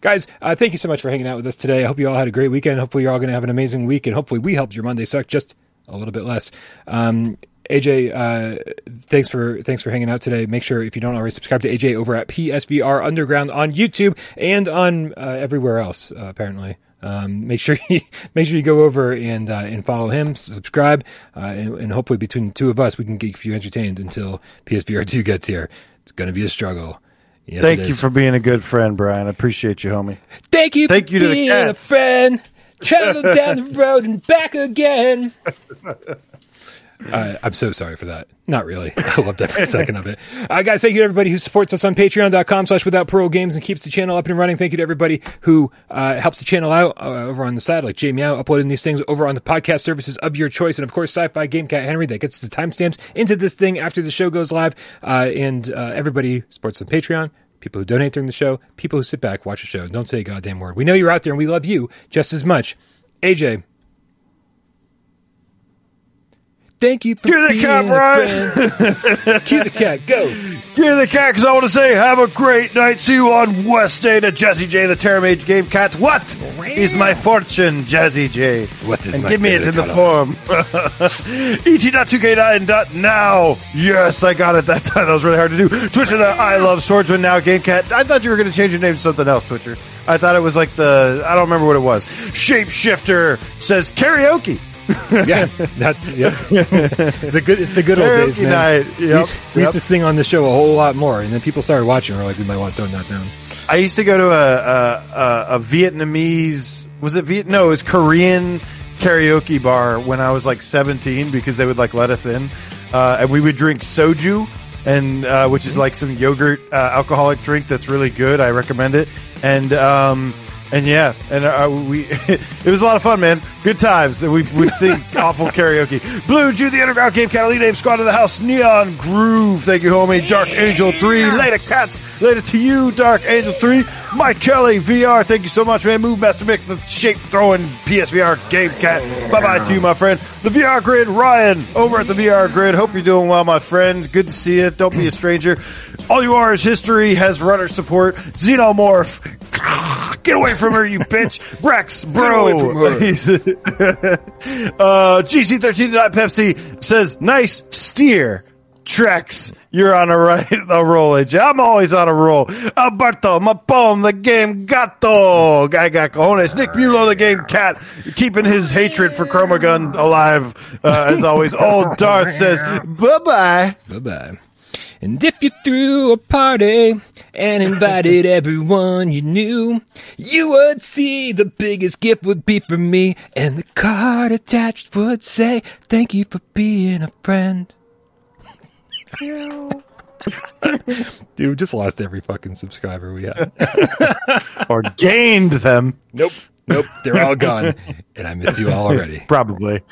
Guys, uh, thank you so much for hanging out with us today. I hope you all had a great weekend. Hopefully, you're all going to have an amazing week, and hopefully, we helped your Monday suck just a little bit less. Um, AJ, uh, thanks for thanks for hanging out today. Make sure if you don't already subscribe to AJ over at PSVR Underground on YouTube and on uh, everywhere else. Uh, apparently, um, make sure *laughs* you make sure you go over and uh, and follow him, subscribe, uh, and, and hopefully between the two of us, we can keep you entertained until PSVR *laughs* two gets here. It's going to be a struggle. Yes, Thank you for being a good friend, Brian. I appreciate you, homie. Thank you. Thank for you to the being cats. a friend. Travel down the *laughs* road and back again. Uh, I'm so sorry for that. Not really. *laughs* I loved every second of it. Uh, guys, thank you to everybody who supports us on patreon.com slash without parole games and keeps the channel up and running. Thank you to everybody who uh, helps the channel out uh, over on the side, like Jamie out, uploading these things over on the podcast services of your choice. And of course, Sci-Fi Game Cat Henry that gets the timestamps into this thing after the show goes live. Uh, and uh, everybody supports on Patreon. People who donate during the show, people who sit back, watch the show, don't say a goddamn word. We know you're out there and we love you just as much. AJ, thank you for Cue the being cat, a Brian. friend. *laughs* Cue the cat, go. Give the cat because I want to say have a great night. See you on Wednesday to Jesse J, the Terramage Game Cat. What is my fortune, Jazzy J? What is and my give me it favorite in the color? form. *laughs* E et.2k9.now. Yes, I got it *laughs* that time. That was really hard to do. Twitcher, the I love swordsman now game cat. I thought you were going to change your name to something else, Twitcher. I thought it was like the I don't remember what it was. Shapeshifter says karaoke. *laughs* Yeah, that's yeah. the good. It's the good old days, man. night. we, Yep, used, we used to sing on the show a whole lot more, and then people started watching. We're like, we might want to tone that down. I used to go to a a, a, a Vietnamese was it Viet no it was Korean karaoke bar when I was like 17 because they would like let us in uh, and we would drink soju and uh, which is like some yogurt uh, alcoholic drink that's really good I recommend it and um, and yeah, and uh, we *laughs* it was a lot of fun, man. Good times. And we would sing *laughs* awful karaoke. Blue Jew, the Underground Game Cat, Elite Name Squad of the House, Neon Groove. Thank you, homie. Dark Angel Three, later cats, later to you, Dark Angel Three. Mike Kelly, VR. Thank you so much, man. Move Master Mick, the shape throwing PSVR Game Cat. Bye bye to you, my friend. The VR Grid, Ryan, over at the VR Grid. Hope you're doing well, my friend. Good to see you. Don't be a stranger. All you are is history. Has runner support. Xenomorph. *laughs* Get away from her, you bitch. Brex, bro. *laughs* Uh, GC13 Pepsi says, nice steer. Trex, you're on a right, *laughs* a roll, AJ. I'm always on a roll. Alberto, my poem, the game gato. Guy got cojones. Nick Mulo, the game cat, keeping his hatred for Chromagun alive, uh, as always. Old Darth says, bye bye. Bye bye. And if you threw a party and invited everyone you knew, you would see the biggest gift would be for me, and the card attached would say, Thank you for being a friend. *laughs* Dude, just lost every fucking subscriber we had. *laughs* Or gained them, nope. Nope. They're all gone. And I miss you all already. probably.